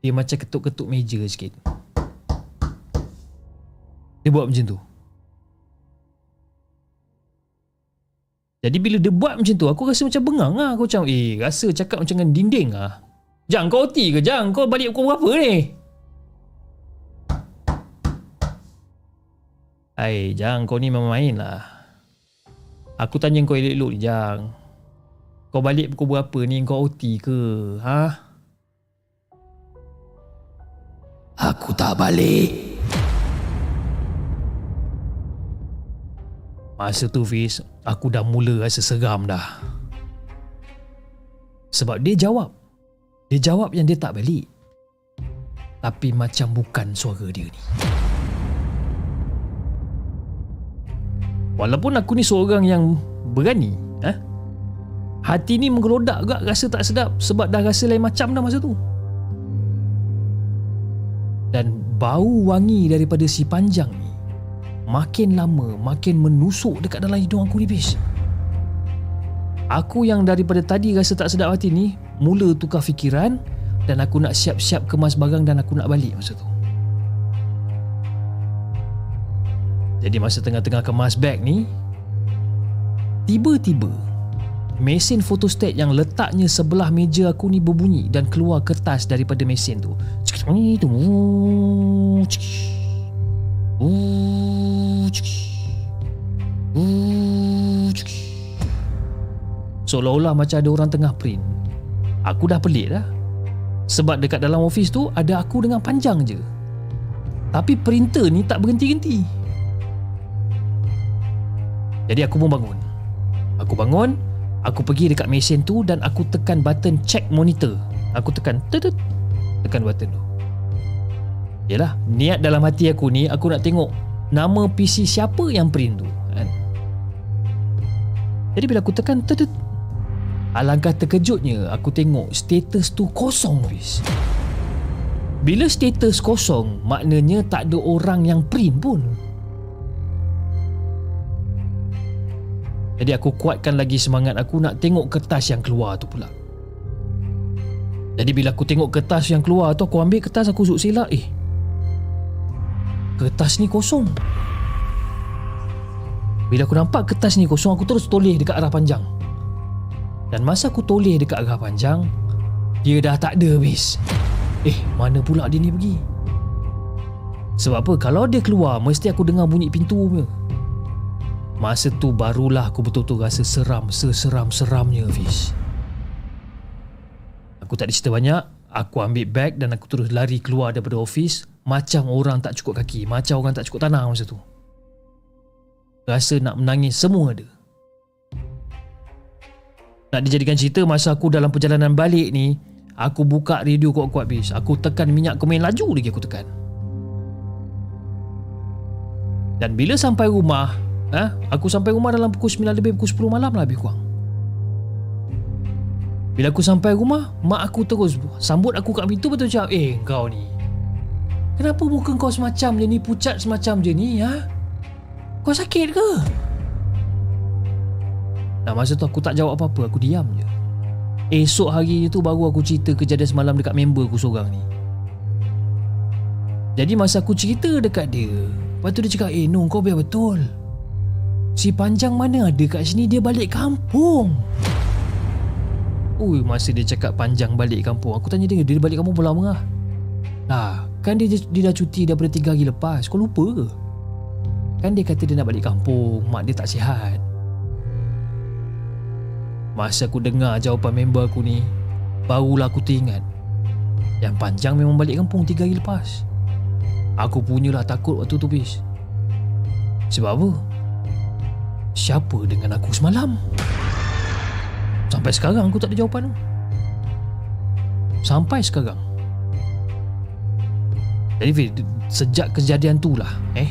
dia macam ketuk-ketuk meja sikit. Dia buat macam tu. Jadi bila dia buat macam tu aku rasa macam bengang lah. Aku macam eh rasa cakap macam dengan dinding lah. Jang kau OT ke Jang? Kau balik pukul berapa ni? Hai Jang kau ni memang main lah. Aku tanya kau elok-elok ni Jang. Kau balik pukul berapa ni? Kau OT ke? Ha? Aku tak balik. Masa tu Fiz, aku dah mula rasa seram dah. Sebab dia jawab. Dia jawab yang dia tak balik. Tapi macam bukan suara dia ni. Walaupun aku ni seorang yang berani, eh? Hati ni menggelodak juga rasa tak sedap sebab dah rasa lain macam dah masa tu. Dan bau wangi daripada si panjang ni makin lama makin menusuk dekat dalam hidung aku ni bis. Aku yang daripada tadi rasa tak sedap hati ni mula tukar fikiran dan aku nak siap-siap kemas barang dan aku nak balik masa tu. Jadi masa tengah-tengah kemas beg ni tiba-tiba mesin fotostat yang letaknya sebelah meja aku ni berbunyi dan keluar kertas daripada mesin tu. Cik, tu. Cik. Ooh, Ooh, Seolah-olah macam ada orang tengah print. Aku dah pelik dah. Sebab dekat dalam office tu ada aku dengan panjang je. Tapi printer ni tak berhenti-henti. Jadi aku pun bangun. Aku bangun, aku pergi dekat mesin tu dan aku tekan button check monitor. Aku tekan tekan button tu. Yalah, niat dalam hati aku ni aku nak tengok nama PC siapa yang print tu kan. Jadi bila aku tekan tetut Alangkah terkejutnya aku tengok status tu kosong bis. Bila status kosong maknanya tak ada orang yang print pun. Jadi aku kuatkan lagi semangat aku nak tengok kertas yang keluar tu pula. Jadi bila aku tengok kertas yang keluar tu aku ambil kertas aku zuk silap eh kertas ni kosong. Bila aku nampak kertas ni kosong, aku terus toleh dekat arah panjang. Dan masa aku toleh dekat arah panjang, dia dah tak ada habis. Eh, mana pula dia ni pergi? Sebab apa? Kalau dia keluar, mesti aku dengar bunyi pintu punya. Masa tu barulah aku betul-betul rasa seram Seseram-seramnya Hafiz Aku tak ada cerita banyak Aku ambil bag dan aku terus lari keluar daripada ofis Macam orang tak cukup kaki Macam orang tak cukup tanah masa tu Rasa nak menangis semua ada Nak dijadikan cerita masa aku dalam perjalanan balik ni Aku buka radio kuat-kuat bis Aku tekan minyak kemen laju lagi aku tekan Dan bila sampai rumah Ha? Aku sampai rumah dalam pukul 9 lebih pukul 10 malam lah lebih kurang. Bila aku sampai rumah, mak aku terus sambut aku kat pintu betul cakap, "Eh, kau ni. Kenapa muka kau semacam je ni, pucat semacam je ni, ha? Kau sakit ke?" Nah, masa tu aku tak jawab apa-apa, aku diam je. Esok hari itu baru aku cerita kejadian semalam dekat member aku seorang ni. Jadi masa aku cerita dekat dia, lepas tu dia cakap, "Eh, no, kau biar betul." Si Panjang mana ada kat sini Dia balik kampung Ui masa dia cakap Panjang balik kampung Aku tanya dia Dia balik kampung pula lah Lah Kan dia, dia dah cuti daripada 3 hari lepas. Kau lupa ke? Kan dia kata dia nak balik kampung. Mak dia tak sihat. Masa aku dengar jawapan member aku ni Barulah aku teringat. Yang Panjang memang balik kampung 3 hari lepas. Aku punyalah takut waktu tu bis Sebab apa? Siapa dengan aku semalam? Sampai sekarang aku tak ada jawapan. Sampai sekarang Jadi Fir, sejak kejadian tu lah eh,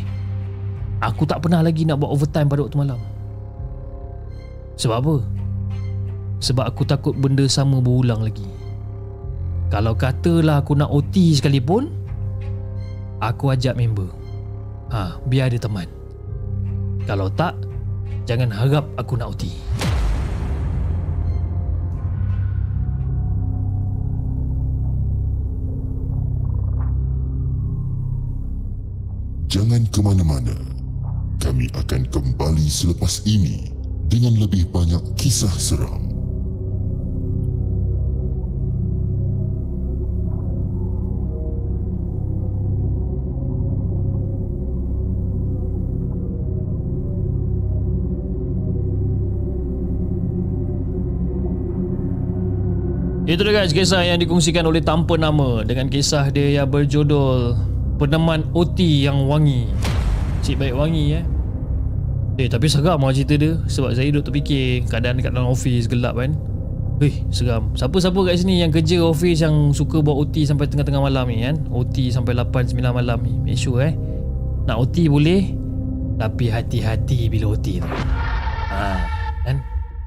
Aku tak pernah lagi nak buat overtime pada waktu malam Sebab apa? Sebab aku takut benda sama berulang lagi Kalau katalah aku nak OT sekalipun Aku ajak member Ha, biar ada teman Kalau tak Jangan harap aku nak uti. Jangan ke mana-mana. Kami akan kembali selepas ini dengan lebih banyak kisah seram. Itu dia guys kisah yang dikongsikan oleh tanpa nama dengan kisah dia yang berjudul Peneman OT yang wangi. Cik baik wangi eh. Eh tapi seram lah cerita dia sebab saya duduk terfikir keadaan dekat dalam office gelap kan. Eh seram. Siapa-siapa kat sini yang kerja office yang suka buat OT sampai tengah-tengah malam ni kan. OT sampai 8 9 malam ni. Make sure eh. Nak OT boleh tapi hati-hati bila OT tu. Ha, kan?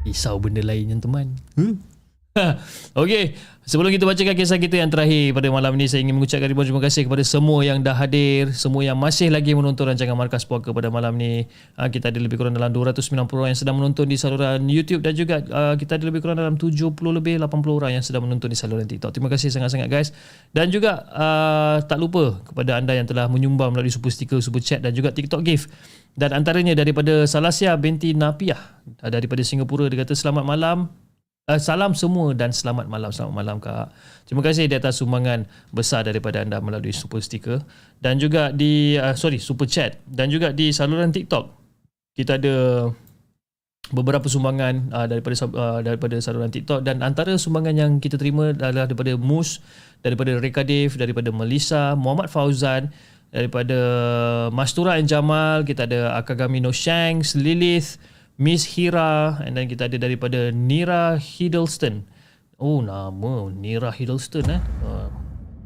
Risau benda lain yang teman. Hmm? Okey, sebelum kita bacakan kisah kita yang terakhir pada malam ini saya ingin mengucapkan ribuan terima kasih kepada semua yang dah hadir, semua yang masih lagi menonton rancangan Markas Puaka pada malam ini. Uh, kita ada lebih kurang dalam 290 orang yang sedang menonton di saluran YouTube dan juga uh, kita ada lebih kurang dalam 70 lebih 80 orang yang sedang menonton di saluran TikTok. Terima kasih sangat-sangat guys. Dan juga uh, tak lupa kepada anda yang telah menyumbang melalui super sticker, super chat dan juga TikTok gift. Dan antaranya daripada Salasia binti Napiah daripada Singapura dia kata selamat malam Uh, salam semua dan selamat malam selamat malam kak. Terima kasih di atas sumbangan besar daripada anda melalui super sticker dan juga di uh, sorry super chat dan juga di saluran TikTok. Kita ada beberapa sumbangan uh, daripada uh, daripada saluran TikTok dan antara sumbangan yang kita terima adalah daripada Mus, daripada Reka Dave, daripada Melissa, Muhammad Fauzan, daripada Mastura and Jamal, kita ada Akagami No Shanks, Lilith, Miss Hira and then kita ada daripada Nira Hiddleston. Oh nama Nira Hiddleston eh. Uh,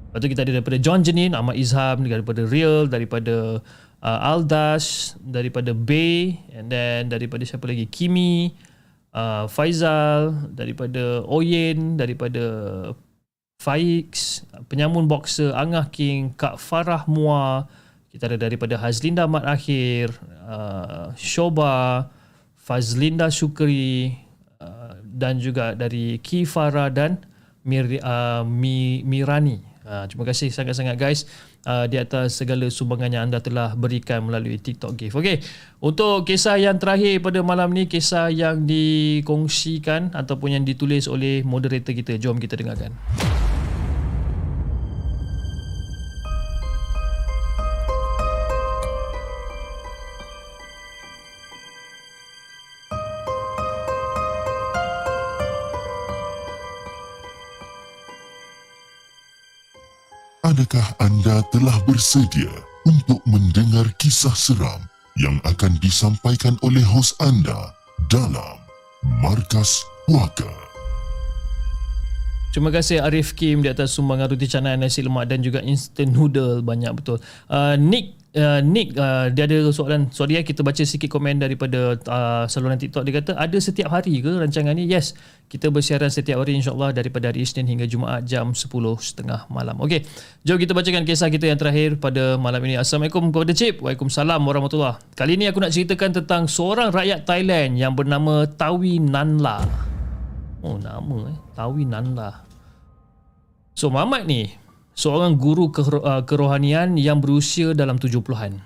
lepas tu kita ada daripada John Janin, Ahmad Izham, daripada Real, daripada uh, Aldash, daripada Bay and then daripada siapa lagi? Kimi, uh, Faizal, daripada Oyen, daripada Faix, penyamun boxer Angah King, Kak Farah Mua, kita ada daripada Hazlinda Mat Akhir, uh, Shoba, Fazlinda Syukri uh, dan juga dari Kifara dan Mir, uh, Mi, Mirani. Uh, terima kasih sangat-sangat guys uh, di atas segala sumbangan yang anda telah berikan melalui TikTok Gift. Okey, untuk kisah yang terakhir pada malam ni, kisah yang dikongsikan ataupun yang ditulis oleh moderator kita. Jom kita dengarkan. Adakah anda telah bersedia untuk mendengar kisah seram yang akan disampaikan oleh hos anda dalam Markas Puaka? Terima kasih Arif Kim di atas sumbangan roti canai nasi lemak dan juga instant noodle banyak betul. Uh, Nick uh, Nick uh, dia ada soalan sorry ya kita baca sikit komen daripada uh, saluran TikTok dia kata ada setiap hari ke rancangan ni? Yes, kita bersiaran setiap hari insyaAllah daripada hari Isnin hingga Jumaat jam 10.30 malam. Okey, jom kita bacakan kisah kita yang terakhir pada malam ini. Assalamualaikum kepada Cip. Waalaikumsalam warahmatullahi. Kali ini aku nak ceritakan tentang seorang rakyat Thailand yang bernama Tawi Nanla. Oh nama eh Tawi Nanla So Muhammad ni Seorang guru uh, kerohanian yang berusia dalam 70-an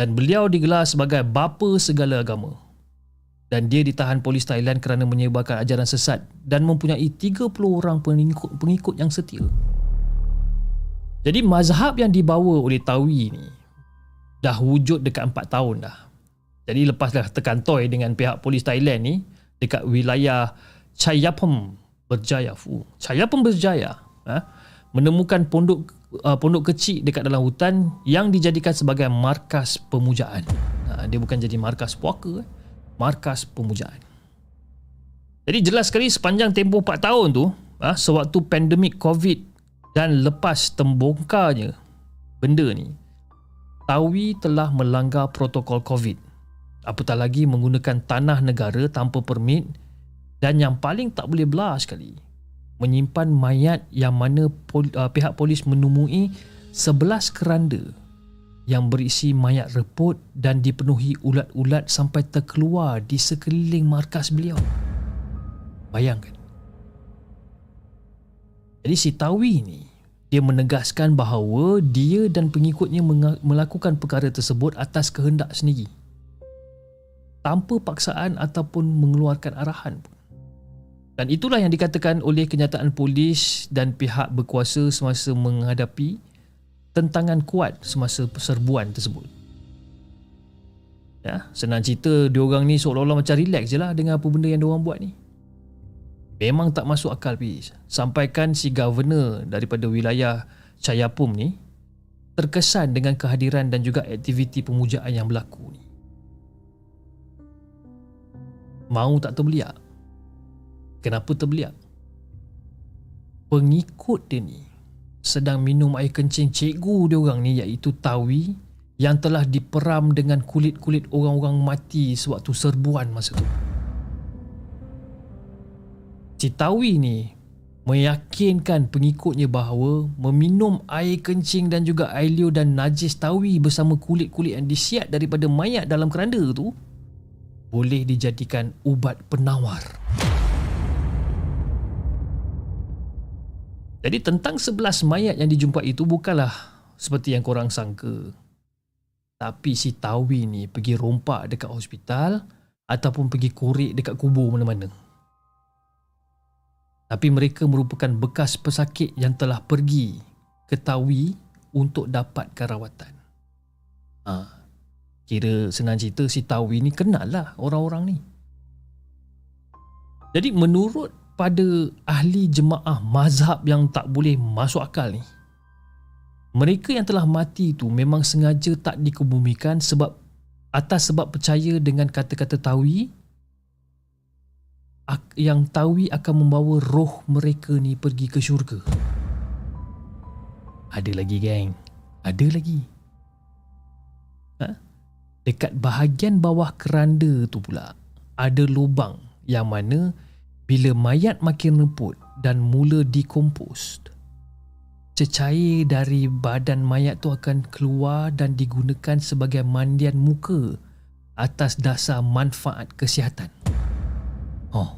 Dan beliau digelar sebagai bapa segala agama. Dan dia ditahan polis Thailand kerana menyebarkan ajaran sesat Dan mempunyai 30 orang pengikut, pengikut yang setia. Jadi mazhab yang dibawa oleh Tawi ni Dah wujud dekat 4 tahun dah. Jadi lepas dah tekan toy dengan pihak polis Thailand ni Dekat wilayah Chayapam berjaya fu. Chayapam berjaya ha? Menemukan pondok uh, pondok kecil dekat dalam hutan yang dijadikan sebagai markas pemujaan. Ha, dia bukan jadi markas puaka eh? markas pemujaan. Jadi jelas sekali sepanjang tempoh 4 tahun tu ha, sewaktu pandemik covid dan lepas tembongkarnya benda ni Tawi telah melanggar protokol covid. Apatah lagi menggunakan tanah negara tanpa permit dan yang paling tak boleh belah sekali menyimpan mayat yang mana pol, uh, pihak polis menemui 11 keranda yang berisi mayat reput dan dipenuhi ulat-ulat sampai terkeluar di sekeliling markas beliau. Bayangkan. Jadi si Tawi ni dia menegaskan bahawa dia dan pengikutnya melakukan perkara tersebut atas kehendak sendiri. Tanpa paksaan ataupun mengeluarkan arahan pun. Dan itulah yang dikatakan oleh kenyataan polis dan pihak berkuasa semasa menghadapi tentangan kuat semasa perserbuan tersebut. Ya, senang cerita diorang ni seolah-olah macam relax je lah dengan apa benda yang diorang buat ni. Memang tak masuk akal pis. Sampaikan si governor daripada wilayah Chayapum ni terkesan dengan kehadiran dan juga aktiviti pemujaan yang berlaku ni. Mau tak terbeliak? Kenapa terbeliak? Pengikut dia ni sedang minum air kencing cikgu dia orang ni iaitu Tawi yang telah diperam dengan kulit-kulit orang-orang mati sewaktu serbuan masa tu. Cik Tawi ni meyakinkan pengikutnya bahawa meminum air kencing dan juga air liur dan najis Tawi bersama kulit-kulit yang disiat daripada mayat dalam keranda tu boleh dijadikan ubat penawar. Jadi tentang sebelas mayat yang dijumpai itu bukanlah seperti yang korang sangka. Tapi si Tawi ni pergi rompak dekat hospital ataupun pergi korek dekat kubur mana-mana. Tapi mereka merupakan bekas pesakit yang telah pergi ke Tawi untuk dapatkan rawatan. Ha, kira senang cerita si Tawi ni kenal lah orang-orang ni. Jadi menurut pada ahli jemaah mazhab yang tak boleh masuk akal ni. Mereka yang telah mati tu memang sengaja tak dikebumikan sebab atas sebab percaya dengan kata-kata tawi yang tawi akan membawa roh mereka ni pergi ke syurga. Ada lagi geng. Ada lagi. Ha? Dekat bahagian bawah keranda tu pula ada lubang yang mana bila mayat makin lemput dan mula dikompos, cecair dari badan mayat tu akan keluar dan digunakan sebagai mandian muka atas dasar manfaat kesihatan. Oh.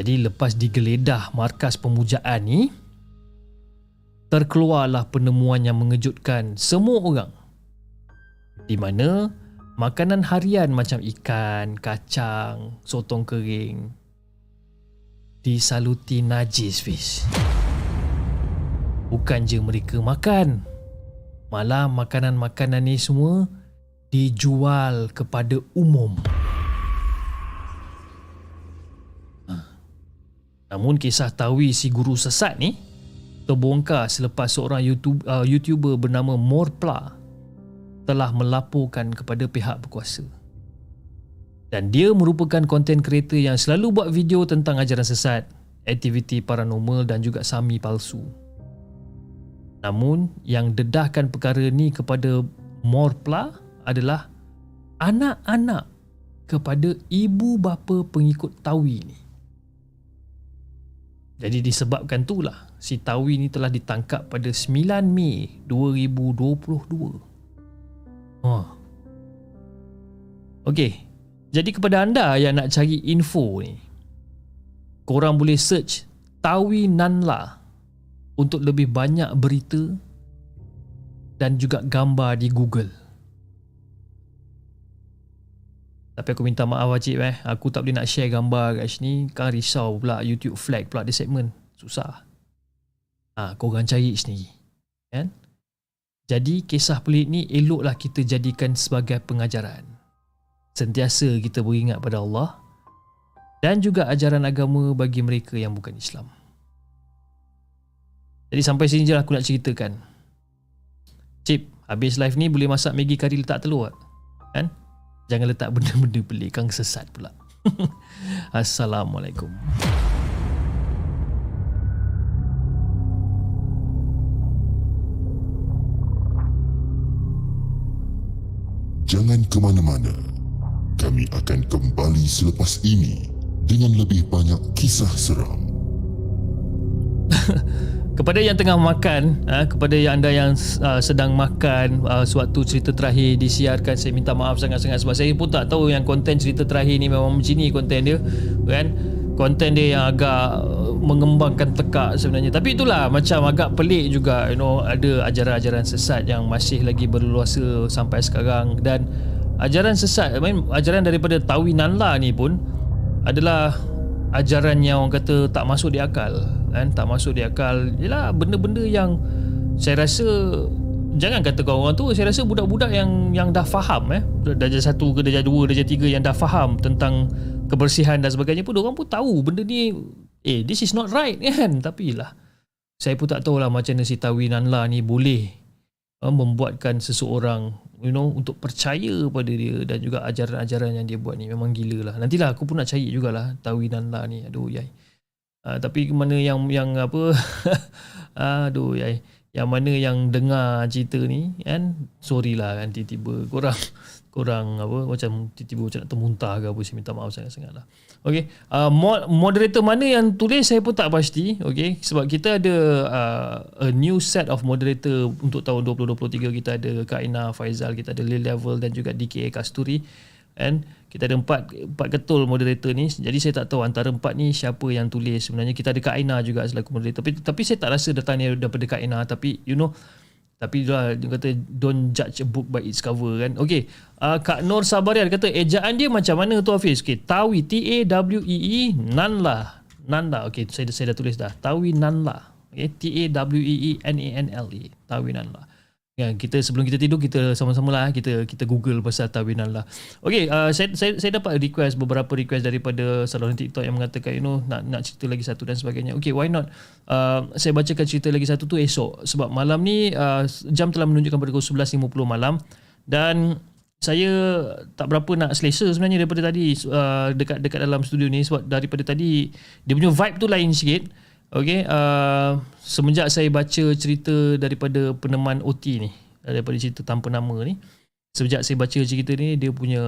Jadi lepas digeledah markas pemujaan ni, terkeluarlah penemuan yang mengejutkan semua orang. Di mana Makanan harian macam ikan, kacang, sotong kering disaluti najis fish. Bukan je mereka makan. Malah makanan-makanan ni semua dijual kepada umum. Ha. Namun kisah tawi si guru sesat ni terbongkar selepas seorang YouTube, uh, YouTuber bernama Morpla telah melaporkan kepada pihak berkuasa. Dan dia merupakan konten kreator yang selalu buat video tentang ajaran sesat, aktiviti paranormal dan juga sami palsu. Namun, yang dedahkan perkara ni kepada Morpla adalah anak-anak kepada ibu bapa pengikut Tawi ni. Jadi disebabkan itulah si Tawi ni telah ditangkap pada 9 Mei 2022. Oh. Okey. Jadi kepada anda yang nak cari info ni, korang boleh search Tawi Nanla untuk lebih banyak berita dan juga gambar di Google. Tapi aku minta maaf wajib eh. Aku tak boleh nak share gambar kat sini. Kan risau pula YouTube flag pula di segmen. Susah. Ha, korang cari sendiri. Kan? Jadi kisah pelik ni eloklah kita jadikan sebagai pengajaran. Sentiasa kita beringat pada Allah dan juga ajaran agama bagi mereka yang bukan Islam. Jadi sampai sini je lah aku nak ceritakan. Cip, habis live ni boleh masak Maggi kari letak telur tak? Kan? Jangan letak benda-benda pelik kang sesat pula. Assalamualaikum. Jangan ke mana-mana. Kami akan kembali selepas ini dengan lebih banyak kisah seram. kepada yang tengah makan uh, kepada yang anda yang uh, sedang makan uh, suatu cerita terakhir disiarkan saya minta maaf sangat-sangat sebab saya pun tak tahu yang konten cerita terakhir ni memang macam ni konten dia kan konten dia yang agak mengembangkan tekak sebenarnya. Tapi itulah macam agak pelik juga you know ada ajaran-ajaran sesat yang masih lagi berluasa sampai sekarang. Dan ajaran sesat I mean, ajaran daripada Tawi Nanla ni pun adalah ajaran yang orang kata tak masuk di akal kan? Tak masuk di akal. Ialah benda-benda yang saya rasa jangan kata kau orang tu saya rasa budak-budak yang yang dah faham eh? Darjah satu ke darjah dua darjah tiga yang dah faham tentang kebersihan dan sebagainya pun orang pun tahu benda ni eh this is not right kan? Tapi lah saya pun tak tahu lah macam mana si Tawinan lah ni boleh uh, membuatkan seseorang you know untuk percaya pada dia dan juga ajaran-ajaran yang dia buat ni. Memang gila lah. Nantilah aku pun nak cari jugalah Tawinan lah ni. Aduh yai. Uh, tapi mana yang yang apa aduh ya yang mana yang dengar cerita ni kan? Sorry lah kan tiba-tiba korang korang apa macam tiba-tiba macam nak termuntah ke apa saya minta maaf sangat-sangat lah. Okay, uh, moderator mana yang tulis saya pun tak pasti okay, sebab kita ada uh, a new set of moderator untuk tahun 2023 kita ada Kak Ina Faizal kita ada Lil Level dan juga DKA Kasturi. And kita ada empat empat ketul moderator ni. Jadi saya tak tahu antara empat ni siapa yang tulis. Sebenarnya kita ada Kak juga selaku moderator. Tapi tapi saya tak rasa datang ni daripada Kak Aina tapi you know tapi lah dia kata don't judge a book by its cover kan? Okey uh, Kak Nur Sabarian kata ejaan dia macam mana tu Hafiz? Okey tawi T A W E E nanla. Nanla okey saya saya dah tulis dah. Tawi nanla okey T A W E E N A N L E tawi nanla Ya, kita sebelum kita tidur kita sama-sama lah kita kita Google pasal tawinan lah. Okay, uh, saya, saya saya dapat request beberapa request daripada saluran TikTok yang mengatakan you know nak nak cerita lagi satu dan sebagainya. Okay, why not? Uh, saya bacakan cerita lagi satu tu esok sebab malam ni uh, jam telah menunjukkan pada pukul 11.50 malam dan saya tak berapa nak selesa sebenarnya daripada tadi uh, dekat dekat dalam studio ni sebab daripada tadi dia punya vibe tu lain sikit. Okay, uh, semenjak saya baca cerita daripada peneman OT ni, daripada cerita tanpa nama ni, semenjak saya baca cerita ni, dia punya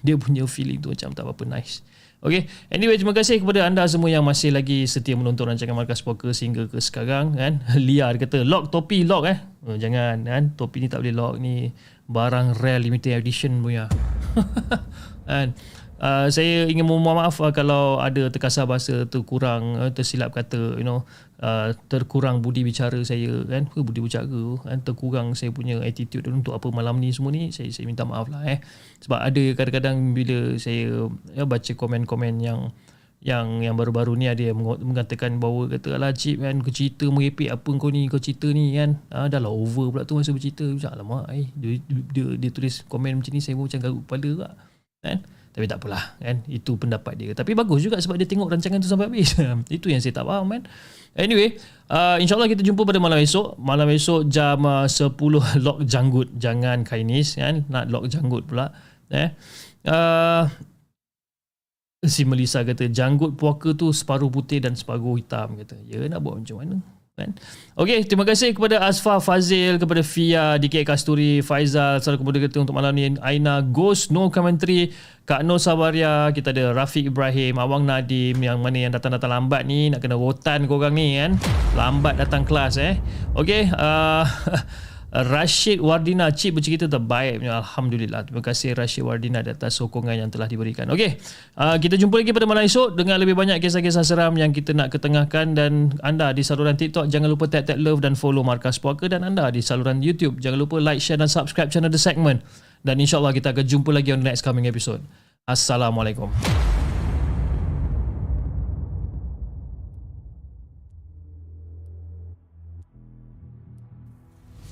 dia punya feeling tu macam tak apa nice. Okay, anyway terima kasih kepada anda semua yang masih lagi setia menonton rancangan Markas Poker sehingga ke sekarang kan. Liar kata lock topi lock eh. Oh, jangan kan, topi ni tak boleh lock ni barang rare limited edition punya. kan. Uh, saya ingin memohon maaf uh, kalau ada terkasar bahasa terkurang uh, tersilap kata you know uh, terkurang budi bicara saya kan? Uh, budi bicara kan? Terkurang saya punya attitude untuk apa malam ni semua ni saya saya minta maaf lah eh. Sebab ada kadang-kadang bila saya ya, baca komen-komen yang yang yang baru-baru ni ada yang mengatakan bahawa kata lah cip kan kau cerita merepek apa kau ni kau cerita ni kan? Ah, dah lah over pula tu masa bercerita. Macam alamak eh dia, dia, dia, dia tulis komen macam ni saya pun macam garuk kepala kan Tapi tak apalah kan. Itu pendapat dia. Tapi bagus juga sebab dia tengok rancangan tu sampai habis. Itu yang saya tak faham kan. Anyway, uh, insyaAllah kita jumpa pada malam esok. Malam esok jam uh, 10 lock janggut. Jangan kainis kan. Nak lock janggut pula. Eh. Uh, si Melissa kata janggut puaka tu separuh putih dan separuh hitam kata. Ya nak buat macam mana? Kan. Okey, terima kasih kepada Asfa Fazil, kepada Fia, DK Kasturi, Faizal, saudara kemudian kita untuk malam ni, Aina Ghost, No Commentary, Kak Nur Sabaria, kita ada Rafiq Ibrahim, Awang Nadim, yang mana yang datang-datang lambat ni, nak kena rotan korang ni kan. Lambat datang kelas eh. Okey, uh, Rashid Wardina Cip bercerita terbaik Alhamdulillah. Terima kasih Rashid Wardina atas sokongan yang telah diberikan. Okey uh, Kita jumpa lagi pada malam esok Dengan lebih banyak kisah-kisah seram Yang kita nak ketengahkan. Dan anda di saluran TikTok Jangan lupa tag-tag love dan follow Markas Puaka. Dan anda di saluran YouTube Jangan lupa like, share dan subscribe channel The Segment. Dan insyaAllah kita akan jumpa lagi on the next coming episode. Assalamualaikum